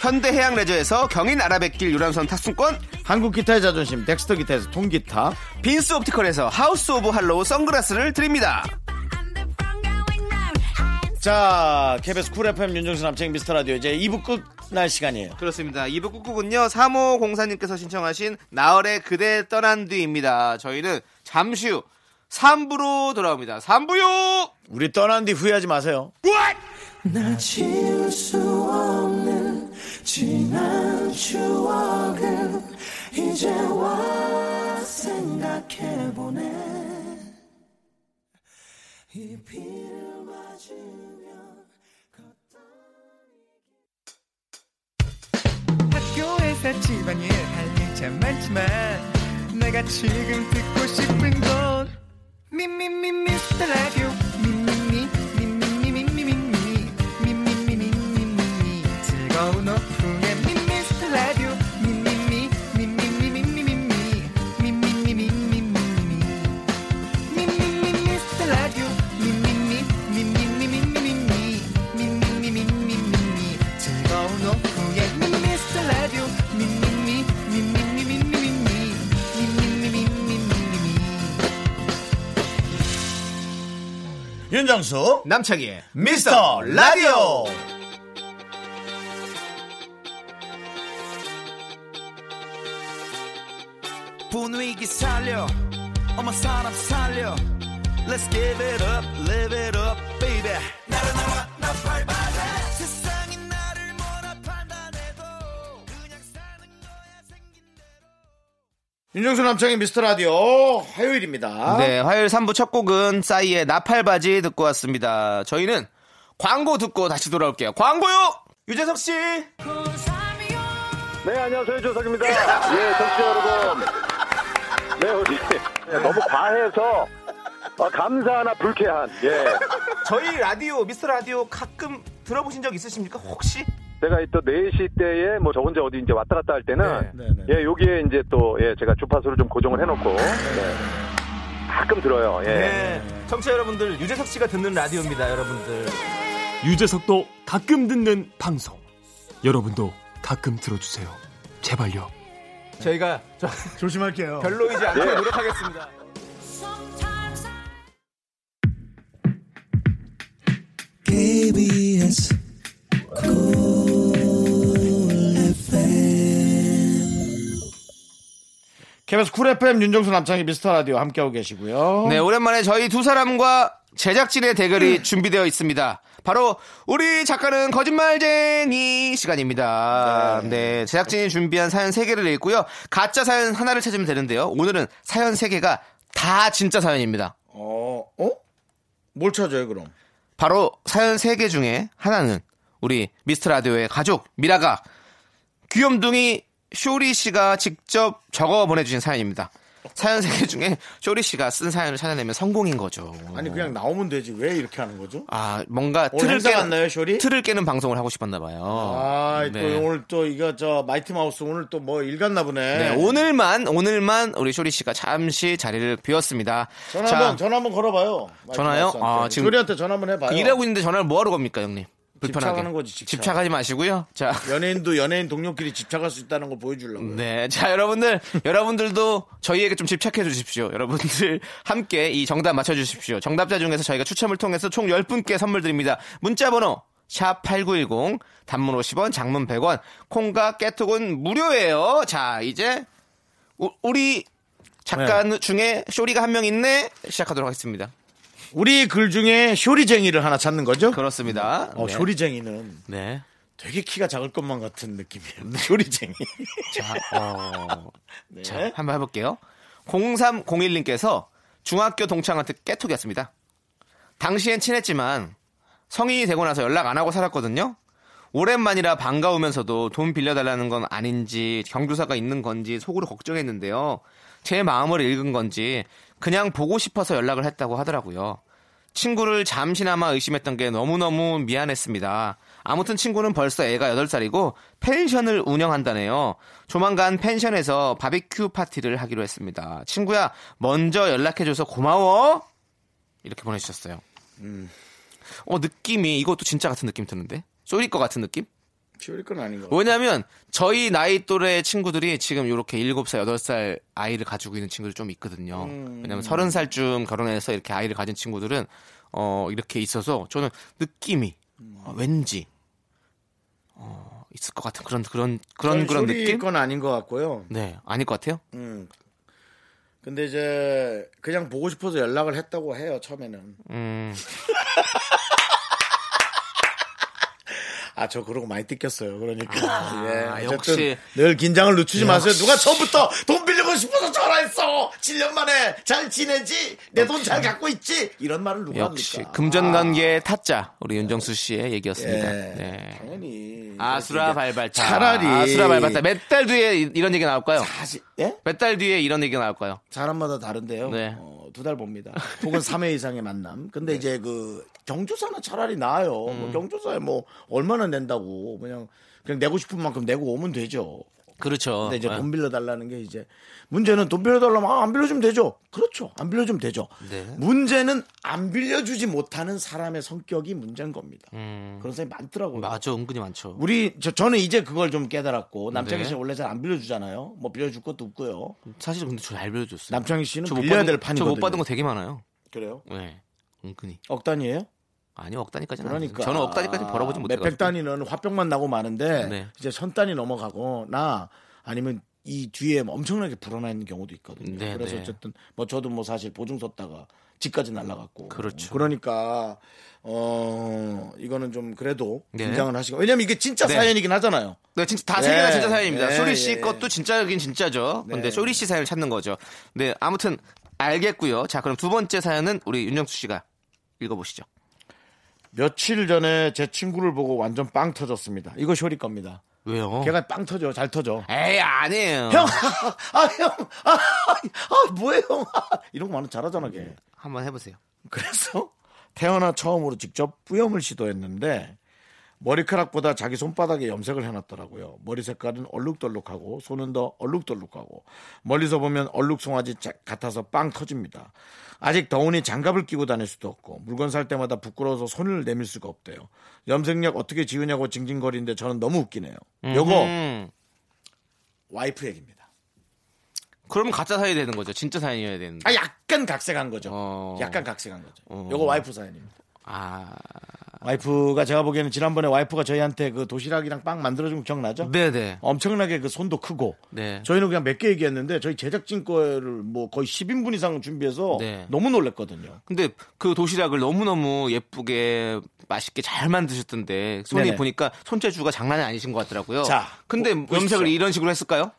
현대해양 레저에서 경인 아라뱃길 유람선 탑승권 한국 기타의 자존심 덱스터 기타에서 통기타, 빈스 옵티컬에서 하우스 오브 할로우 선글라스를 드립니다 자, KBS Cool FM 윤정수 남창희의 미스터 라디오 이제 2부 끝날 시간이에요. 그렇습니다. 2부 끝곡은요, 3504님께서 신청하신 나얼의 그대 떠난 뒤입니다. 저희는 잠시 후 3부로 돌아옵니다. 3부요! 우리 떠난 뒤 후회하지 마세요. 나 지난 추억을 이제 와 생각해보네. 이 비를 맞으며 학교에서 집안일 할 일 참 많지만 내가 지금 듣고 싶은 건 미미미 미스터 라디오 윤정수 남창희의 미스터 라디오. 분위기 살려 어머 사람 살려. Let's give it up, live it up, baby. 나른나와 나팔바 윤정수 남창의 미스터 라디오 화요일입니다. 네, 화요일 3부 첫 곡은 싸이의 나팔바지 듣고 왔습니다. 저희는 광고 듣고 다시 돌아올게요. 광고요! 유재석 씨! 네, 안녕하세요. 조석입니다. 예, 청취자 여러분. 네, 어디, 예, 너무 과해서, 어, 감사하나 불쾌한, 예. 저희 라디오, 미스터 라디오 가끔 들어보신 적 있으십니까? 혹시? 제가 또 4시 때에 뭐 저 혼자 어디 이제 왔다 갔다 할 때는, 네, 네. 예, 여기에 이제 또, 예, 제가 주파수를 좀 고정을 해놓고, 네. 가끔 들어요, 예. 네. 청취자 여러분들, 유재석 씨가 듣는 라디오입니다, 여러분들. 유재석도 가끔 듣는 방송. 여러분도 가끔 들어주세요. 제발요. 저희가 저 조심할게요. 별로이지 않게 노력하겠습니다. KBS KBS Cool FM 윤정수 남창희의 미스터 라디오 함께하고 계시고요. 네, 오랜만에 저희 두 사람과 제작진의 대결이 준비되어 있습니다. 바로 우리 작가는 거짓말쟁이 시간입니다. 네. 제작진이 준비한 사연 3개를 읽고요. 가짜 사연 하나를 찾으면 되는데요. 오늘은 사연 3개가 다 진짜 사연입니다. 어, 어? 뭘 찾아요, 그럼? 바로 사연 3개 중에 하나는 우리 미스터 라디오의 가족 미라가 귀염둥이 쇼리 씨가 직접 적어 보내주신 사연입니다. 사연 3개 중에 쇼리 씨가 쓴 사연을 찾아내면 성공인 거죠. 아니, 그냥 나오면 되지. 왜 이렇게 하는 거죠? 아, 뭔가 틀을 깼나요, 쇼리? 틀을 깨는 방송을 하고 싶었나 봐요. 아, 또 네. 오늘 또 이거 저 마이티 마우스 오늘 또뭐 읽었나 보네. 네, 오늘만 오늘만 우리 쇼리 씨가 잠시 자리를 비웠습니다. 전화 자, 한번 전화 한번 걸어봐요. 전화요? 아, 지금 쇼리한테 전화 한번 해봐요. 일하고 있는데 전화를 뭐 하러 갑니까, 형님? 불편하게. 집착하는 거지, 집착. 하지 마시고요. 자, 연예인도 연예인 동료끼리 집착할 수 있다는 걸 보여주려고. 네, 자 여러분들, 여러분들도 저희에게 좀 집착해 주십시오. 여러분들 함께 이 정답 맞춰 주십시오. 정답자 중에서 저희가 추첨을 통해서 총 10분께 선물 드립니다. 문자 번호 샵8910 단문 50원, 장문 100원. 콩과 깨톡은 무료예요. 자, 이제 우- 우리 작가 네. 중에 쇼리가 한 명 있네. 시작하도록 하겠습니다. 우리 글 중에 쇼리쟁이를 하나 찾는 거죠? 그렇습니다. 어, 네. 쇼리쟁이는 네. 되게 키가 작을 것만 같은 느낌이에요. 쇼리쟁이. 자, 어, 네. 자, 한번 해볼게요. 0301님께서 중학교 동창한테 깨톡이 왔습니다. 당시엔 친했지만 성인이 되고 나서 연락 안 하고 살았거든요. 오랜만이라 반가우면서도 돈 빌려달라는 건 아닌지 경조사가 있는 건지 속으로 걱정했는데요. 제 마음을 읽은 건지 그냥 보고 싶어서 연락을 했다고 하더라고요. 친구를 잠시나마 의심했던 게 너무너무 미안했습니다. 아무튼 친구는 벌써 애가 8살이고 펜션을 운영한다네요. 조만간 펜션에서 바비큐 파티를 하기로 했습니다. 친구야, 먼저 연락해줘서 고마워! 이렇게 보내주셨어요. 어, 느낌이 이것도 진짜 같은 느낌 드는데? 쏠릴 것 같은 느낌? 쇼리 건 아닌 것 같아요. 왜냐면 저희 나이 또래 친구들이 지금 이렇게 7살, 8살 아이를 가지고 있는 친구들 좀 있거든요. 왜냐면 30살쯤 결혼해서 이렇게 아이를 가진 친구들은 어 이렇게 있어서 저는 느낌이 어, 왠지 어 있을 것 같은 그런 그런 그런 그런 느낌? 건 아닌 것 같고요. 네, 아닐 것 같아요. 음. 근데 이제 그냥 보고 싶어서 연락을 했다고 해요 처음에는. 음. 아, 저 그러고 많이 뜯겼어요. 그러니까. 아, 예. 어쨌든 역시. 늘 긴장을 늦추지 마세요. 누가 처음부터 돈 싶어서 전화했어. 7년 만에 잘 지내지? 내 돈 잘 갖고 있지? 이런 말을 누가 역시 합니까? 금전관계의 타짜 우리 윤정수 씨의 얘기였습니다. 예. 네. 당연히. 아수라 발발타. 차라리. 아수라 발발타. 몇 달 뒤에 이- 이런 얘기 나올까요? 사실, 예? 몇 달 뒤에 이런 얘기가 나올까요? 사람마다 다른데요. 네. 두달 봅니다. 혹은 3회 이상의 만남. 근데 이제 그 경조사는 차라리 나아요. 음. 뭐 경조사에 뭐 얼마나 낸다고 그냥 그냥 내고 싶은 만큼 내고 오면 되죠. 그렇죠. 근데 이제 네. 돈 빌려 달라는 게 이제 문제는 돈 빌려 달라면 아, 안 빌려주면 되죠. 그렇죠. 안 빌려주면 되죠. 네. 문제는 안 빌려주지 못하는 사람의 성격이 문제인 겁니다. 그런 사람이 많더라고요. 음. 맞아, 은근히 많죠. 우리 저, 저는 이제 그걸 좀 깨달았고 남창희 네. 씨는 원래 잘 안 빌려주잖아요. 뭐 빌려줄 것도 없고요. 사실 근데 저 잘 빌려줬어요. 남창희 씨는 빌려야 받은- 될저 판이거든요. 못 받은 거 되게 많아요. 그래요? 네. 은근히. 억 단위예요? 아니요, 억 단위까지는 그러니까. 저는 억 단위까지 벌어보지 못해요. 몇백 단위는 화병만 나고 마는데 네. 이제 천 단위 넘어가거나 아니면 이 뒤에 엄청나게 불어나 있는 경우도 있거든요. 네, 그래서 네. 어쨌든 뭐 저도 뭐 사실 보증 섰다가 집까지 날라갔고 그렇죠. 그러니까 어 이거는 좀 그래도 네. 긴장을 하시고 왜냐면 이게 진짜 네. 사연이긴 하잖아요. 네, 진짜 다 네. 세 개가 진짜 사연입니다. 네, 쇼리 씨 예. 것도 진짜긴 진짜죠. 네. 근데 쇼리 씨 사연을 찾는 거죠. 네, 아무튼 알겠고요. 자, 그럼 두 번째 사연은 우리 윤정수 씨가 읽어보시죠. 며칠 전에 제 친구를 보고 완전 빵 터졌습니다. 이거 쇼리 겁니다. 왜요? 걔가 빵 터져, 잘 터져. 에이, 아니에요. 형, 아, 형, 아, 아, 뭐해, 형. 이런 거 많은 잘하잖아, 걔. 한번 해보세요. 그래서 태어나 처음으로 직접 뿌염을 시도했는데 머리카락보다 자기 손바닥에 염색을 해놨더라고요. 머리 색깔은 얼룩덜룩하고 손은 더 얼룩덜룩하고 멀리서 보면 얼룩송아지 자- 같아서 빵 터집니다. 아직 더우니 장갑을 끼고 다닐 수도 없고 물건 살 때마다 부끄러워서 손을 내밀 수가 없대요. 염색약 어떻게 지우냐고 징징거리는데 저는 너무 웃기네요. 요거 음, 와이프 얘기입니다. 그러면 가짜 사연이 되는 거죠. 진짜 사연이어야 되는데. 아 약간 각색한 거죠. 어. 약간 각색한 거죠. 어. 요거 와이프 사연입니다. 아, 와이프가 제가 보기에는 지난번에 와이프가 저희한테 그 도시락이랑 빵 만들어준 거 기억나죠? 네네. 엄청나게 그 손도 크고 네. 저희는 그냥 몇 개 얘기했는데 저희 제작진 거를 뭐 거의 10인분 이상 준비해서 네. 너무 놀랬거든요. 근데 그 도시락을 너무너무 예쁘게 맛있게 잘 만드셨던데 손이 네네. 보니까 손재주가 장난이 아니신 것 같더라고요. 자, 근데 보- 보십시오. 염색을 이런 식으로 했을까요?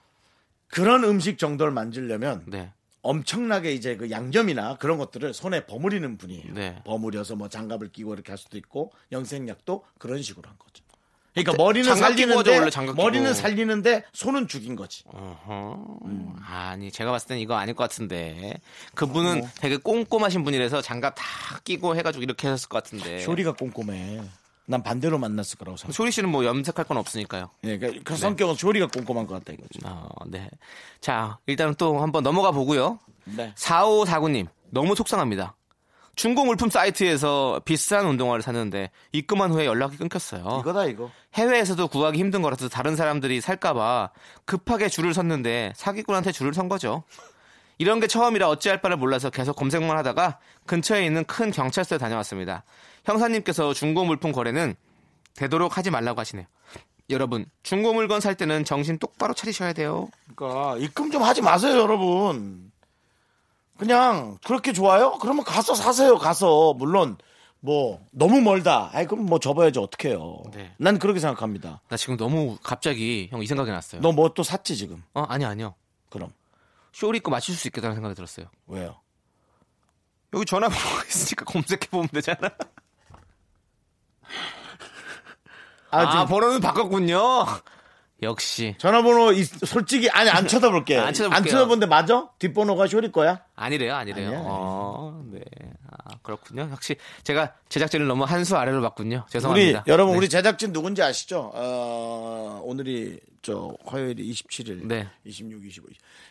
그런 음식 정도를 만들려면 네. 엄청나게 이제 그 양념이나 그런 것들을 손에 버무리는 분이에요. 네. 버무려서 뭐 장갑을 끼고 이렇게 할 수도 있고 염색약도 그런 식으로 한 거죠. 그러니까 머리는 살리는데 원래 장갑 끼고. 머리는 살리는데 손은 죽인 거지. 음. 아니 제가 봤을 땐 이거 아닐 것 같은데 그분은 뭐. 되게 꼼꼼하신 분이라서 장갑 다 끼고 해가지고 이렇게 하셨을 것 같은데 쇼리가 꼼꼼해. 난 반대로 만났을 거라고 생각. 쇼리 씨는 뭐 염색할 건 없으니까요. 예, 그, 그 성격은 쇼리가 꼼꼼한 것 같다 이거죠. 어, 네. 자 일단은 또 한번 넘어가 보고요. 네. 4549님 너무 속상합니다. 중고 물품 사이트에서 비싼 운동화를 샀는데 입금한 후에 연락이 끊겼어요. 이거다 이거. 해외에서도 구하기 힘든 거라서 다른 사람들이 살까봐 급하게 줄을 섰는데 사기꾼한테 줄을 선 거죠. 이런 게 처음이라 어찌할 바를 몰라서 계속 검색만 하다가 근처에 있는 큰 경찰서에 다녀왔습니다. 형사님께서 중고 물품 거래는 되도록 하지 말라고 하시네요. 여러분, 중고 물건 살 때는 정신 똑바로 차리셔야 돼요. 그러니까 입금 좀 하지 마세요, 여러분. 그냥 그렇게 좋아요? 그러면 가서 사세요. 가서 물론 뭐 너무 멀다. 아이 그럼 뭐 접어야지 어떡해요. 네. 난 그렇게 생각합니다. 나 지금 너무 갑자기 형 이 생각이 났어요. 너 뭐 또 샀지 지금? 어, 아니 아니요. 쇼리 거 맞출 수 있겠다는 생각이 들었어요. 왜요? 여기 전화번호가 있으니까 검색해 보면 되잖아. 아, 아, 번호는 바꿨군요. 역시. 전화번호 이- 솔직히 아니 안 쳐다볼게. 안 쳐다볼게요. 쳐다본데 맞아? 뒷번호가 쇼리 거야? 아니래요, 아니래요. 아니야, 아니야. 어, 네. 아, 그렇군요. 역시 제가 제작진을 너무 한 수 아래로 봤군요. 우리 죄송합니다. 여러분 네. 우리 제작진 누군지 아시죠? 어, 오늘이 저 화요일이 27일, 네. 26, 25,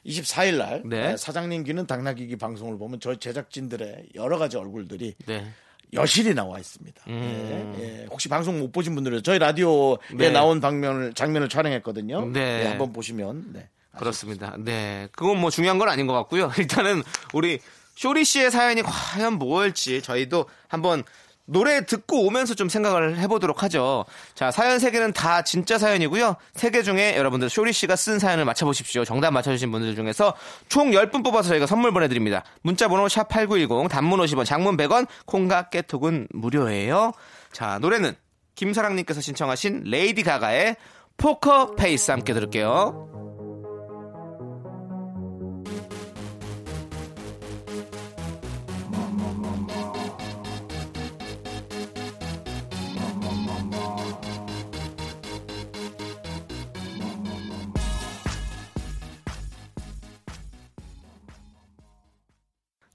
24일 날 네. 네, 사장님 귀는 당나귀기 방송을 보면 저희 제작진들의 여러 가지 얼굴들이 네. 여실히 나와 있습니다. 음. 예, 예. 혹시 방송 못 보신 분들은 저희 라디오에 네. 나온 장면을 장면을 촬영했거든요. 네. 예, 한번 보시면 네. 그렇습니다. 네. 그건 뭐 중요한 건 아닌 것 같고요. 일단은 우리 쇼리 씨의 사연이 과연 뭘지 저희도 한번 노래 듣고 오면서 좀 생각을 해보도록 하죠. 자, 사연 세 개는 다 진짜 사연이고요. 세개 중에 여러분들 쇼리 씨가 쓴 사연을 맞춰보십시오. 정답 맞춰주신 분들 중에서 총 10분 뽑아서 저희가 선물 보내드립니다. 문자번호 샵8910, 단문 50원, 장문 100원, 콩과 깨톡은 무료예요. 자, 노래는 김사랑님께서 신청하신 Lady Gaga의 Poker Face 함께 들을게요.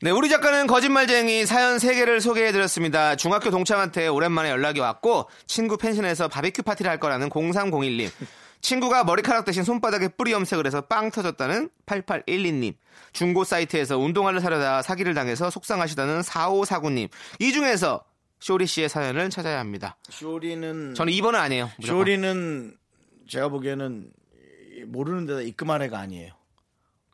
네, 우리 작가는 거짓말쟁이 사연 3개를 소개해드렸습니다. 중학교 동창한테 오랜만에 연락이 왔고, 친구 펜션에서 바비큐 파티를 할 거라는 0301님. 친구가 머리카락 대신 손바닥에 뿌리 염색을 해서 빵 터졌다는 8812님. 중고 사이트에서 운동화를 사려다 사기를 당해서 속상하시다는 4549님. 이 중에서 쇼리 씨의 사연을 찾아야 합니다. 쇼리는 저는 2번은 아니에요. 무조건. 쇼리는 제가 보기에는 모르는 데다 입금한 애가 아니에요.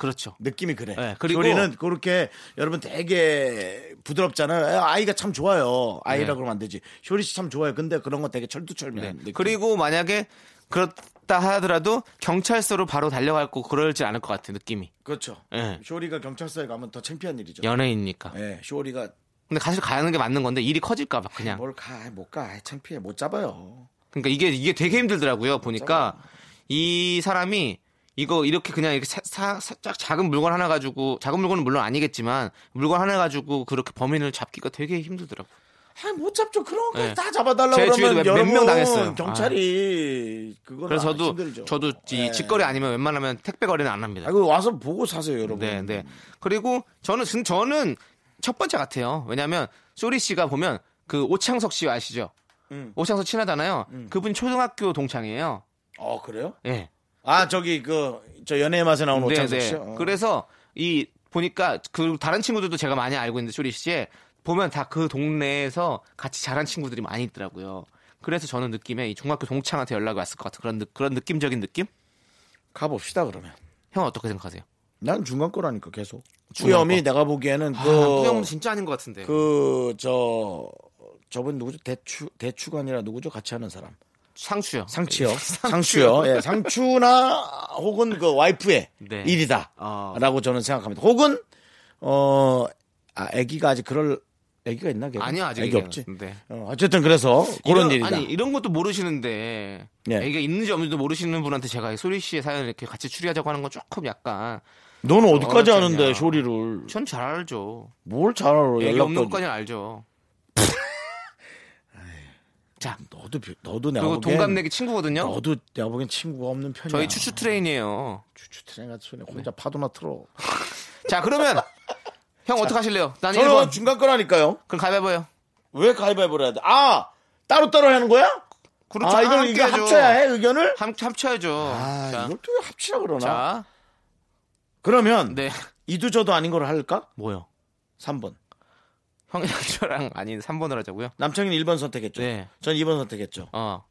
그렇죠. 느낌이 그래. 네, 그리고- 쇼리는 그렇게 여러분 되게 부드럽잖아요. 아이가 참 좋아요. 아이라 네. 그러면 안 되지. 쇼리 씨 참 좋아요. 근데 그런 거 되게 철두철미한 네. 그리고 만약에 그렇다 하더라도 경찰서로 바로 달려갈 거 그러지 않을 것 같아 느낌이. 그렇죠. 네. 쇼리가 경찰서에 가면 더 창피한 일이죠. 연예인이니까. 네, 쇼리가 근데 사실 가는 게 맞는 건데 일이 커질까 봐 그냥. 뭘 가, 못 가. 창피해. 못 잡아요. 그러니까 이게 이게 되게 힘들더라고요. 보니까 이 사람이 이거 이렇게 그냥 이렇게 사, 사, 살짝 작은 물건 하나 가지고 작은 물건은 물론 아니겠지만 물건 하나 가지고 그렇게 범인을 잡기가 되게 힘들더라고. 요 아이, 못 잡죠. 그런 거 네. 다 잡아달라고 제 그러면 주위에도 몇- 몇 여러분 명 당했어요. 경찰이 그건 그래서 아, 저도 힘들죠. 저도 이 네. 직거래 아니면 웬만하면 택배 거래는 안 합니다. 아이고 와서 보고 사세요, 여러분. 네, 네. 그리고 저는 진- 저는 첫 번째 같아요. 왜냐하면 쇼리 씨가 보면 그 오창석 씨 아시죠? 음. 오창석 친하잖아요. 그분 초등학교 동창이에요. 어, 그래요? 예. 아, 저기 그 저 연애의 맛에 나오는 네, 오창석 네. 씨. 어. 그래서 이 보니까 그 다른 친구들도 제가 많이 알고 있는데 쇼리 씨 보면 다 그 동네에서 같이 자란 친구들이 많이 있더라고요. 그래서 저는 느낌에 이 중학교 동창한테 연락이 왔을 것 같은 그런 느, 그런 느낌적인 느낌? 가봅시다 그러면. 형 어떻게 생각하세요? 난 중간 거라니까 계속. 거. 내가 보기에는 아, 그 후영 진짜 아닌 것 같은데. 그 저 저분 누구죠? 대추 대추가 아니라 누구죠? 같이 하는 사람. 상추요. 상치요. 상추요. 예, 상추나 혹은 그 와이프의 네. 일이다라고 어. 저는 생각합니다. 혹은 어 아, 아기가 아직 그럴 아기가 있나? 걔가? 아니요 아직 아기 없지. 네. 어, 어쨌든 그래서 그런 이런, 일이다. 아니 이런 것도 모르시는데 네. 애기가 있는지 없는지도 모르시는 분한테 제가 소리 씨의 사연을 이렇게 같이 추리하자고 하는 건 조금 약간 너는 어디까지 아는데. 쇼리를 전 잘 알죠. 뭘 잘 알아? 애기 없는 것까지는 알죠. 자 너도 비- 너도 내가 그리고 보기엔 동갑내기 친구거든요. 너도 내가 보기엔 친구가 없는 편이야. 저희 추추 train이에요. choo choo train 같은 소리 혼자 파도나 틀어. 자 그러면 형 어떻게 하실래요? 난 저는 1번. 중간 거라니까요. 그럼 가위바위보요. 왜 가위바위보를 해야 돼? 아 따로 따로 하는 거야? 그렇죠. 아 이걸 하죠. 합쳐야 해 의견을? 함, 합쳐야죠. 아 자, 이걸 또왜 합치라 그러나? 자, 그러면 네. 이두저도 아닌 걸 할까? 뭐요? 3번. 저랑 아닌 3번을 하자고요? 남창이는 1번 선택했죠. 네. 전 2번 선택했죠. 어.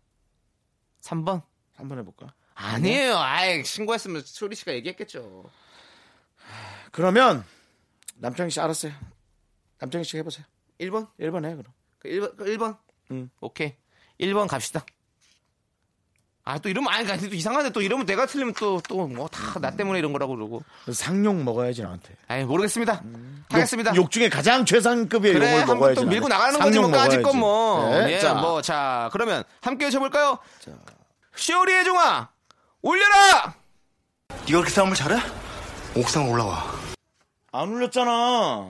3번? 3번 해볼까? 아니에요. 아이, 신고했으면 소리 씨가 얘기했겠죠. 그러면 남창희 씨 알았어요. 남창희 씨 해보세요. 1번? 1번 해 그럼. 그 1번? 그 1번? 응. 오케이. 1번 갑시다. 아, 또 이러면, 아니, 아니, 또 이상한데 또 이러면 내가 틀리면 또, 또 뭐 다 나 때문에 이런 거라고 그러고. 상용 먹어야지 나한테. 아이, 모르겠습니다. 하겠습니다. 욕, 욕 중에 가장 최상급의 그래, 욕을 한번 먹어야지. 또 밀고. 나가는 거지, 뭐, 까짓 건. 뭐. 네, 예, 자, 뭐, 자, 그러면 함께 외쳐볼까요? 시오리의 종아, 올려라! 네가 그렇게 싸움을 잘해? 옥상 올라와. 안 울렸잖아.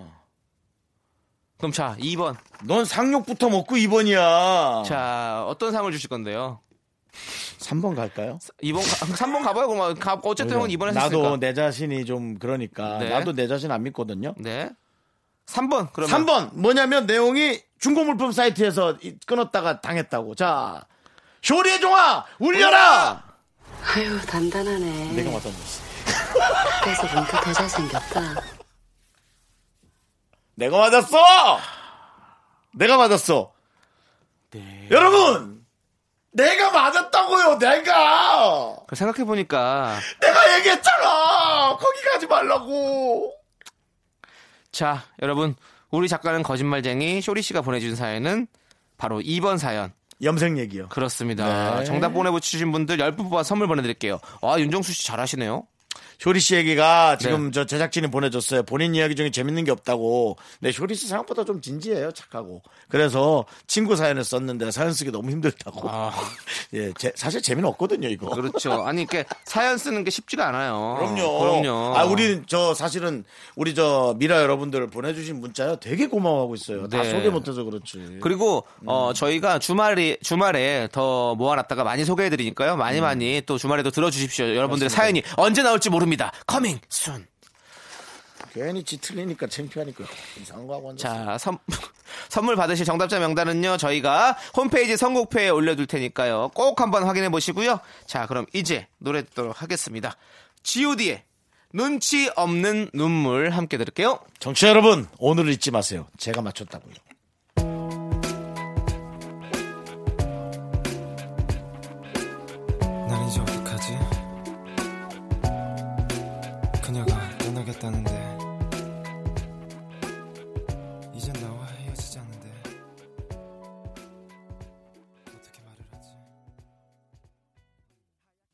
그럼 자, 2번. 넌 상욕부터 먹고 2번이야. 자, 어떤 상을 주실 건데요? 3번 갈까요? 2번, 3번 가봐요. 그럼 가, 어쨌든 형은 2번 했으니까. 나도 내 자신이 좀 그러니까 네. 나도 내 자신 안 믿거든요. 네. 3번, 그러면. 3번 뭐냐면 내용이 중고물품 사이트에서 이- 끊었다가 당했다고. 자, 쇼리의 종아 울려라. 아유 단단하네. 내가 맞았어. 그래서 보니까 더 잘생겼다. 내가 맞았어. 내가 맞았어. 네. 여러분, 내가 맞았다고요. 내가 그 생각해보니까. 내가 얘기했잖아. 거기 가지 말라고. 자, 여러분. 우리 작가는 거짓말쟁이 쇼리 씨가 보내준 사연은 바로 2번 사연. 염색 얘기요. 그렇습니다. 네. 정답 보내주신 분들 10분 뽑아 선물 보내드릴게요. 아, 윤정수 씨 잘하시네요. 쇼리 씨 얘기가 지금 저 제작진이 보내줬어요. 본인 이야기 중에 재밌는 게 없다고. 근데 쇼리 씨 생각보다 좀 진지해요. 착하고. 그래서 친구 사연을 썼는데 사연 쓰기 너무 힘들다고. 예, 제- 사실 재미는 없거든요, 이거. 그렇죠. 아니 이게 사연 쓰는 게 쉽지가 않아요. 그럼요. 그럼요. 아, 우리 저 사실은 우리 저 미라 여러분들 보내주신 문자요 되게 고마워하고 있어요. 다 네. 소개 못해서 그렇지. 그리고 어 저희가 주말에 주말에 더 모아놨다가 많이 소개해드리니까요. 많이 많이 또 주말에도 들어주십시오. 여러분들의 사연이 언제 나올지 모릅니다. coming soon. 괜히 지 틀리니까 창피하니까 이상한 거 하고 앉았어. 자, 선, 선물 받으실 정답자 명단은요, 저희가 홈페이지 선곡표에 올려둘 테니까요. 꼭 한번 확인해 보시고요. 자, 그럼 이제 노래 듣도록 하겠습니다. GOD의 눈치 없는 눈물 함께 들을게요. 정치 여러분 오늘을 잊지 마세요. 제가 맞췄다고요. 떠나겠다는데 이젠 나와 헤어지자는데 어떻게 말을 하지?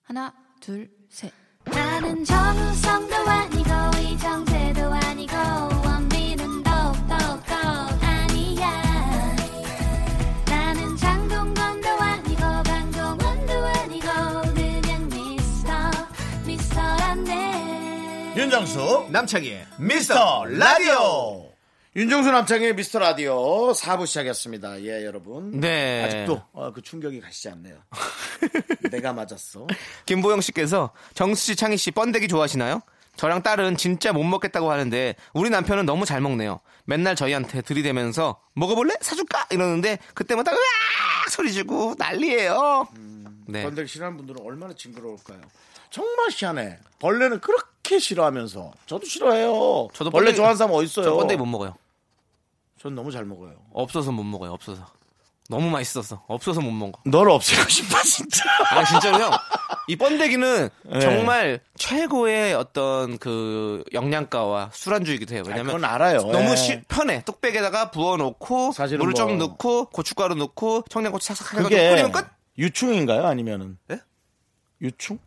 하나, 둘, 셋. 나는 정우성도 아니고 이정재도 아니고 윤정수 남창희의 미스터 라디오. 윤정수 남창의 미스터 라디오 4부 시작했습니다. 예, 여러분. 네. 아직도 어, 그 충격이 가시지 않네요. 내가 맞았어. 김보영 씨께서 정수 씨, 창희 씨 번데기 좋아하시나요? 저랑 딸은 진짜 못 먹겠다고 하는데 우리 남편은 너무 잘 먹네요. 맨날 저희한테 들이대면서 먹어볼래? 사줄까? 이러는데 그때마다 으악 소리 지고 난리예요. 네. 번데기 싫어하는 분들은 얼마나 징그러울까요? 정말 희한해. 벌레는 그렇게 싫어하면서 저도 싫어해요. 저도 벌레 번데기- 좋아하는 사람 어디 있어요? 저 번데기 못 먹어요. 전 너무 잘 먹어요. 없어서 못 먹어요. 없어서. 너무 맛있어서. 없어서 못 먹어. 너를 없애고 싶다 진짜. 아 진짜로요? 이 번데기는 네. 정말 최고의 어떤 그 영양가와 술안주이기도 해요. 왜냐면 그건 알아요. 너무 예. 쉬- 편해. 뚝배기에다가 부어놓고 물을 좀 뭐- 넣고 고춧가루 넣고 청양고추 싹싹 해가지고 끓이면 끝. 유충인가요? 아니면은 네? 유충?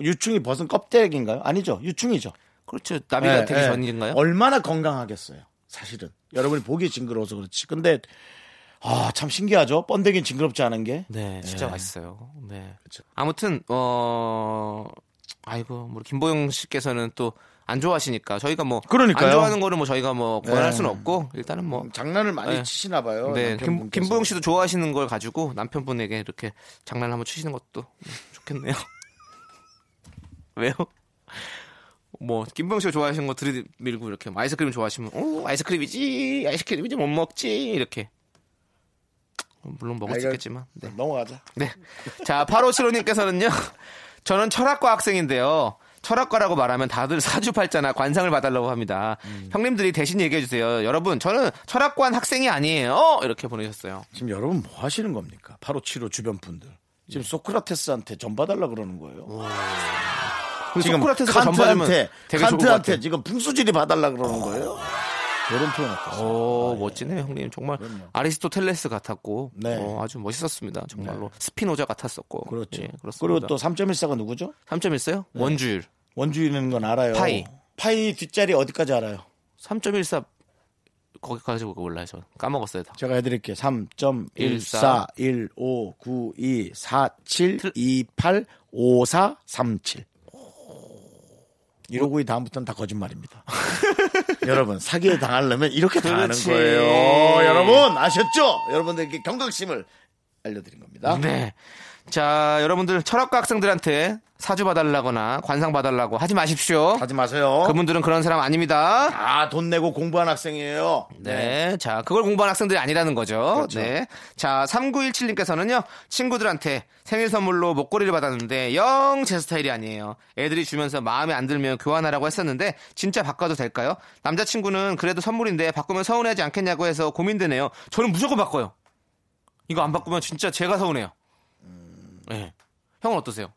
유충이 벗은 껍데기인가요? 아니죠. 유충이죠. 그렇죠. 나비가 예, 되기 예. 전인가요? 얼마나 건강하겠어요. 사실은 여러분이 보기 징그러워서 그렇지. 근데 아 참 신기하죠. 번데기는 징그럽지 않은 게. 네, 진짜 예. 맛있어요. 네. 그쵸. 아무튼 어 아이고 뭐 김보영 씨께서는 또 안 좋아하시니까 저희가 뭐 그러니까요. 안 좋아하는 거를 뭐 저희가 뭐 권할 네. 수는 없고 일단은 뭐 장난을 많이 네. 치시나 봐요. 네, 김. 김보영 씨도 좋아하시는 걸 가지고 남편분에게 이렇게 장난을 한번 치시는 것도 좋겠네요. 왜요? 뭐 김보영 씨가 좋아하시는 거 들이밀고 이렇게 뭐 아이스크림 좋아하시면 어 아이스크림이지 아이스크림이지 못 먹지 이렇게 물론 먹을 아, 수 있겠지만 네. 넘어가자. 네. 자, 8575님께서는요. 저는 철학과 학생인데요. 철학과라고 말하면 다들 사주팔자나 관상을 봐달라고 합니다. 음. 형님들이 대신 얘기해주세요. 여러분, 저는 철학관 학생이 아니에요. 이렇게 보내셨어요. 지금 여러분 뭐 하시는 겁니까? 바로 치료 주변 분들. 지금 소크라테스한테 전 봐달라 그러는 거예요. 그리고 지금 소크라테스가 받으면 칸트한테 칸트한테. 지금 풍수질이 봐달라 그러는 거예요. 이런 표현 어떠세요? 오, 멋지네요, 형님. 정말 그럼요. 아리스토텔레스 같았고, 네. 어, 아주 멋있었습니다. 정말로. 스피노자 같았었고. 그렇죠. 예, 그렇습니다. 그리고 또 3.14가 누구죠? 3.14요? 원주율. 원주인은 건 알아요. 파이. 파이 뒷자리 어디까지 알아요? 3.14 거기까지 몰라요, 저. 까먹었어요, 다. 제가 해드릴게요. 3.14 159이 다음부터는 다 거짓말입니다. 여러분 사기에 당하려면 이렇게 당하는 그렇지. 거예요. 여러분 아셨죠? 여러분들께 경각심을 알려드린 겁니다. 네. 자, 여러분들 철학과 학생들한테 사주 봐달라거나 관상 봐달라고 하지 마십시오. 하지 마세요. 그분들은 그런 사람 아닙니다. 다돈 내고 공부한 학생이에요. 네. 자, 그걸 공부한 학생들이 아니라는 거죠. 그렇죠. 네. 자, 3917님께서는요, 친구들한테 생일 선물로 목걸이를 받았는데, 영 제 스타일이 아니에요. 애들이 주면서 마음에 안 들면 교환하라고 했었는데, 진짜 바꿔도 될까요? 남자친구는 그래도 선물인데, 바꾸면 서운하지 않겠냐고 해서 고민되네요. 저는 무조건 바꿔요. 이거 안 바꾸면 진짜 제가 서운해요. 네. 형은 어떠세요?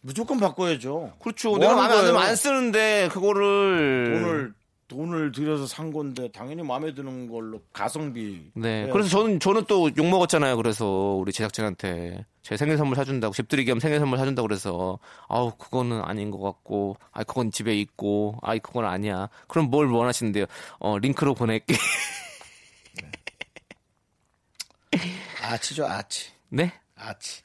무조건 바꿔야죠. 그렇죠. 뭐 내가 마음에 안 들면? 안 쓰는데, 그거를. 돈을 돈을 들여서 산 건데 당연히 마음에 드는 걸로 가성비. 네. 해야지. 그래서 저는 저는 또 욕 먹었잖아요. 그래서 우리 제작진한테 제 생일 선물 사준다고 집들이 겸 생일 선물 사준다고 그래서 아우 그거는 아닌 것 같고 아 그건 집에 있고 아이 그건 아니야 그럼 뭘 원하시는데요 어 링크로 보낼게 아치죠 아치. 네 아치.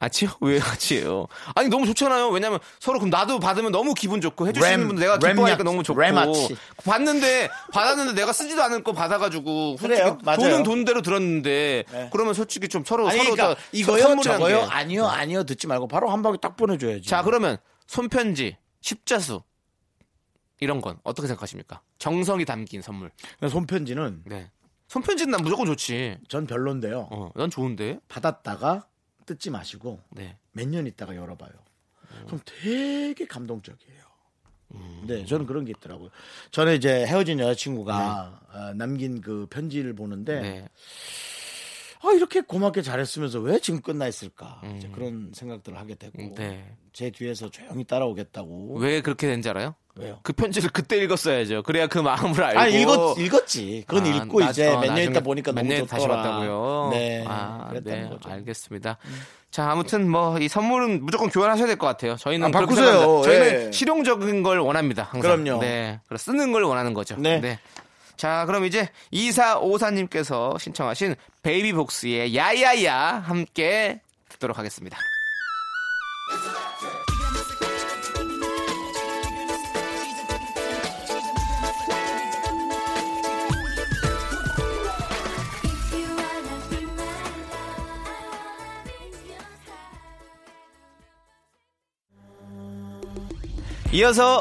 아치요 왜 아치예요 아니 너무 좋잖아요 왜냐면 서로 그럼 나도 받으면 너무 기분 좋고 해주시는 램, 분들 내가 램 기뻐하니까 너무 좋고 램 아치. 받는데 받았는데 내가 쓰지도 않을 거 받아가지고 그래요, 맞아요. 돈은 돈대로 들었는데 네. 그러면 솔직히 좀 서로 아니 서로 그러니까 다 이거요 저거요 게. 아니요 아니요 듣지 말고 바로 한 방에 딱 보내줘야지. 자 그러면 손편지 십자수 이런 건 어떻게 생각하십니까? 정성이 담긴 선물. 손편지는 네. 손편지는 난 무조건 좋지. 전 별론데요. 어, 난 좋은데. 받았다가 뜯지 마시고 네. 몇년 있다가 열어봐요. 그럼 되게 감동적이에요. 음. 네, 저는 그런 게 있더라고요. 저는 이제 헤어진 여자친구가 어, 남긴 그 편지를 보는데 네. 아 이렇게 고맙게 잘했으면서 왜 지금 끝나 있을까 이제 그런 생각들을 하게 되고 음. 네. 제 뒤에서 조용히 따라오겠다고 왜 그렇게 된지 알아요? 왜요? 그 편지를 그때 읽었어야죠. 그래야 그 마음을 알고. 아 읽었 읽었지. 그건 아, 읽고 나- 이제 어, 몇년 나중에 있다 보니까 몇 너무 년 다시 좋더라. 왔다고요. 네, 아, 네, 거죠. 알겠습니다. 자, 아무튼 뭐 이 선물은 무조건 교환하셔야 될 것 같아요. 저희는 아, 바꾸세요. 저희는 예. 실용적인 걸 원합니다. 항상. 그럼요. 네, 그래 쓰는 걸 원하는 거죠. 네. 자, 그럼 이제 2454님께서 신청하신 베이비복스의 야야야 함께 듣도록 하겠습니다. 이어서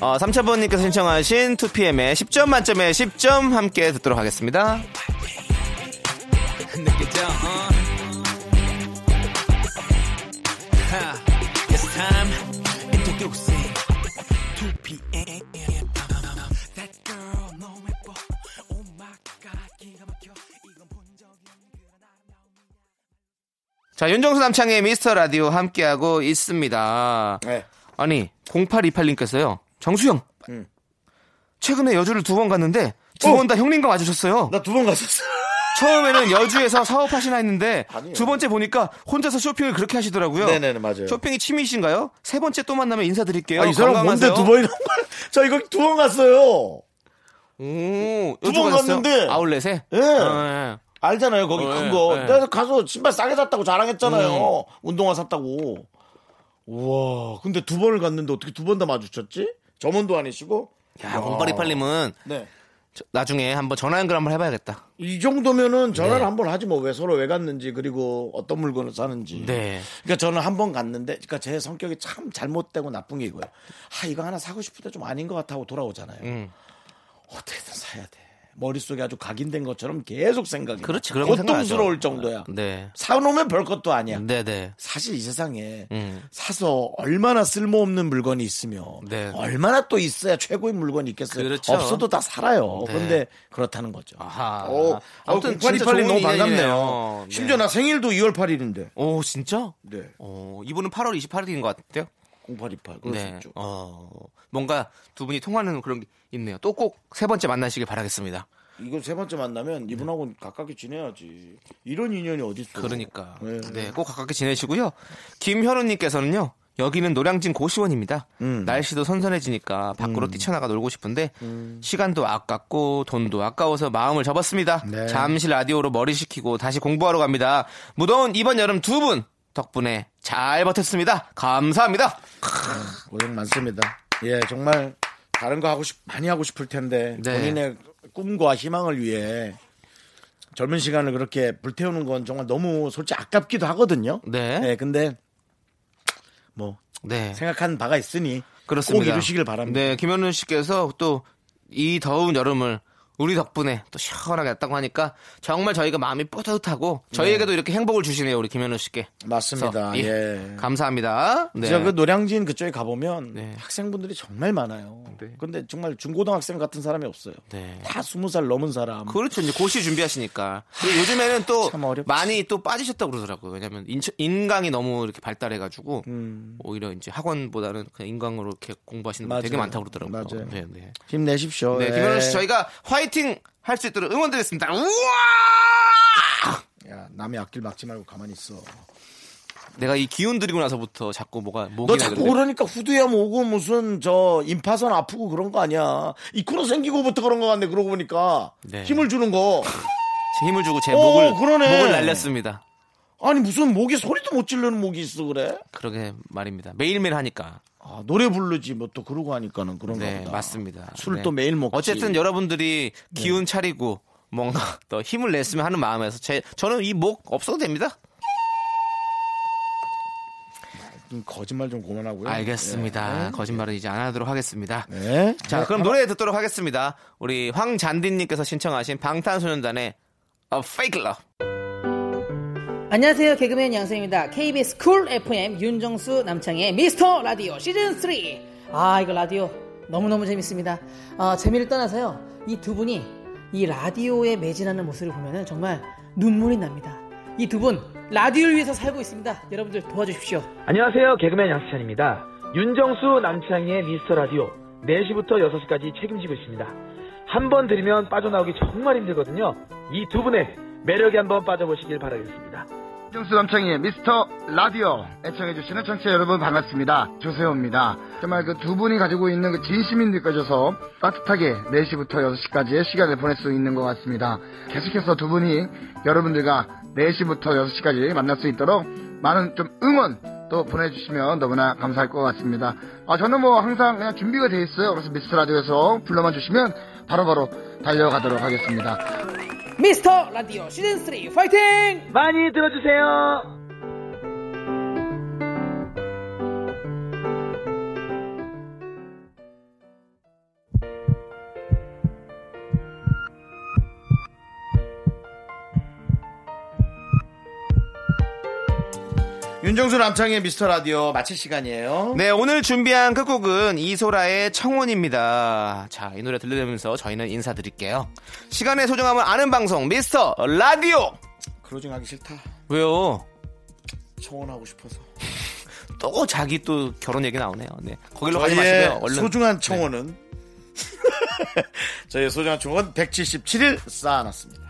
어, 3차번님께서 신청하신 2PM의 10점 만점에 10점 함께 듣도록 하겠습니다. 느껴져 어. 하, It's time introducing 2PM That girl 너무 예뻐 Oh 자, 윤정수 남창의 미스터 라디오 함께하고 있습니다. 네. 아니, 0828님께서요. 정수영. 음. 최근에 여주를 두 번 갔는데 두 번 다 형님과 와주셨어요. 나 두 번 갔었어. 처음에는 여주에서 사업하시나 했는데 아니에요. 두 번째 보니까 혼자서 쇼핑을 그렇게 하시더라고요. 네네네 맞아요. 쇼핑이 취미이신가요? 세 번째 또 만나면 인사드릴게요. 아, 이 사람 뭔데 건강하세요. 두 번이나 간 거야? 저 이거 두 번 갔어요. 오, 두 여주 번? 갔는데. 아울렛에? 예. 어, 알잖아요 거기 어, 큰 예, 거. 예. 내가 가서 신발 싸게 샀다고 자랑했잖아요. 음. 운동화 샀다고. 우와. 근데 두 번을 갔는데 어떻게 두 번 다 마주쳤지? 점원도 아니시고. 예. 야, 0828님은 네. 나중에 한번 전화 연결 한번 해봐야겠다. 이 정도면은 전화를 네. 한번 하지 뭐 왜 서로 왜 갔는지 그리고 어떤 물건을 사는지. 네. 그러니까 저는 한 번 갔는데, 그러니까 제 성격이 참 잘못되고 나쁜 게 이거예요. 아 이거 하나 사고 싶은데 좀 아닌 것 같아 하고 돌아오잖아요. 음. 어떻게든 사야 돼. 머릿속에 아주 각인된 것처럼 계속 생각이. 그렇지, 그런 거 고통스러울. 정도야. 네. 사놓으면 별 것도 아니야. 네 네. 사실 이 세상에 음. 사서 얼마나 쓸모없는 물건이 있으며 네. 얼마나 또 있어야 최고의 물건이 있겠어요. 그렇죠. 없어도 다 살아요. 네. 그런데 그렇다는 거죠. 아하. 어, 아무튼 아무튼 진짜 828님 좋은 너무 반갑네요. 네. 심지어 나 생일도 2월 8일인데. 오, 진짜? 네. 어, 이분은 8월 28일인 것 같아요. 0828. 그럴 수 네. 어, 뭔가 두 분이 통하는 그런 게 있네요. 또 꼭 세 번째 만나시길 바라겠습니다. 이거 세 번째 만나면 이분하고는 가깝게 지내야지. 이런 인연이 어디 있어? 그러니까. 네. 네, 꼭 가깝게 지내시고요. 김현우님께서는요. 여기는 노량진 고시원입니다. 음. 날씨도 선선해지니까 밖으로 뛰쳐나가 놀고 싶은데 시간도 아깝고 돈도 아까워서 마음을 접었습니다. 네. 잠시 라디오로 머리 식히고 다시 공부하러 갑니다. 무더운 이번 여름 두 분 덕분에 잘 버텼습니다. 감사합니다. 고생 많습니다. 예, 정말 다른 거 하고 싶, 많이 하고 싶을 텐데 네. 본인의 꿈과 희망을 위해 젊은 시간을 그렇게 불태우는 건 정말 너무 솔직히 아깝기도 하거든요. 네. 네, 근데 뭐 네. 생각한 바가 있으니 그렇습니다. 꼭 이루시길 바랍니다. 네, 김현우 씨께서 또 이 더운 여름을 우리 덕분에 또 시원하게 했다고 하니까 정말 저희가 마음이 뿌듯하고 저희에게도 이렇게 행복을 주시네요, 우리 김현우 씨께. 맞습니다. 그래서, 예. 감사합니다. 네. 진짜 그 노량진 그쪽에 가보면 네. 학생분들이 정말 많아요. 네. 근데 정말 중고등학생 같은 사람이 없어요. 네. 다 스무 살 넘은 사람. 그렇죠. 이제 고시 준비하시니까. 그리고 요즘에는 또. 많이 또 빠지셨다고 그러더라고요. 왜냐면 인천- 인강이 너무 이렇게 발달해가지고 음. 오히려 이제 학원보다는 그냥 인강으로 이렇게 공부하시는 분 되게. 많다고 그러더라고요. 맞아요. 네, 네. 힘내십시오. 네, 예. 김현우 씨 저희가 화이 팅 할 수 있도록 응원드리겠습니다. 우와! 야, 남의 앞길 막지 말고 가만히 있어. 내가 이 기운 들이고 나서부터 자꾸 뭐가 목이 너 자꾸 나는데. 그러니까 후두염 오고 무슨 저 임파선 아프고 그런 거 아니야. 이 코너 생기고부터 그런 거 같네. 그러고 보니까 네. 힘을 주는 거. 제 힘을 주고 제 어, 목을 그러네. 목을 날렸습니다. 아니 무슨 목이 소리도 못 지르는 목이 있어 그래? 그러게 말입니다. 매일매일 하니까. 아, 노래 부르지 뭐 또 그러고 하니까는 그런가 네, 보다. 맞습니다. 술도 네. 매일 먹지. 어쨌든 여러분들이 기운 차리고 뭔가 더 힘을 냈으면 하는 마음에서 제 저는 이 목 없어도 됩니다. 좀 거짓말 좀 그만하고요. 알겠습니다. 네. 거짓말은 이제 안 하도록 하겠습니다. 네. 자, 그럼 노래 듣도록 하겠습니다. 우리 황잔디님께서 신청하신 방탄소년단의 A Fake Love. 안녕하세요. 개그맨 양세형입니다. KBS Cool FM 윤정수 남창희의 미스터 라디오 시즌 3. 아, 이거 라디오 너무너무 재밌습니다. 어, 재미를 떠나서요. 이 두 분이 이 라디오에 매진하는 모습을 보면 정말 눈물이 납니다. 이 두 분 라디오를 위해서 살고 있습니다. 여러분들 도와주십시오. 안녕하세요. 개그맨 양세찬입니다. 윤정수 남창희의 미스터 라디오 4시부터 6시까지 책임지고 있습니다. 한 번 들으면 빠져나오기 정말 힘들거든요. 이 두 분의 매력에 한번 빠져보시길 바라겠습니다. 정수 남창희의 미스터 라디오 애청해주시는 청취자 여러분 반갑습니다. 조세호입니다. 정말 그 두 분이 가지고 있는 그 진심이 느껴져서 따뜻하게 4시부터 6시까지의 시간을 보낼 수 있는 것 같습니다. 계속해서 두 분이 여러분들과 4시부터 6시까지 만날 수 있도록 많은 좀 응원 또 보내주시면 너무나 감사할 것 같습니다. 아, 저는 뭐 항상 그냥 준비가 돼 있어요. 그래서 미스터 라디오에서 불러만 주시면 바로바로 달려가도록 하겠습니다. 미스터 라디오 시즌 3 파이팅! 많이 들어주세요. 윤정수 남창희의 미스터 라디오 마칠 시간이에요. 네, 오늘 준비한 끝곡은 이소라의 청혼입니다. 자, 이 노래 들려드리면서 저희는 인사드릴게요. 시간의 소중함을 아는 방송, 미스터 라디오! closing 하기 싫다. 왜요? 청혼하고 싶어서. 또 자기 또 결혼 얘기 나오네요. 네. 거기로 가지 마시고요. 얼른. 소중한 청혼은 저희의 소중한 청혼은 177일 쌓아놨습니다.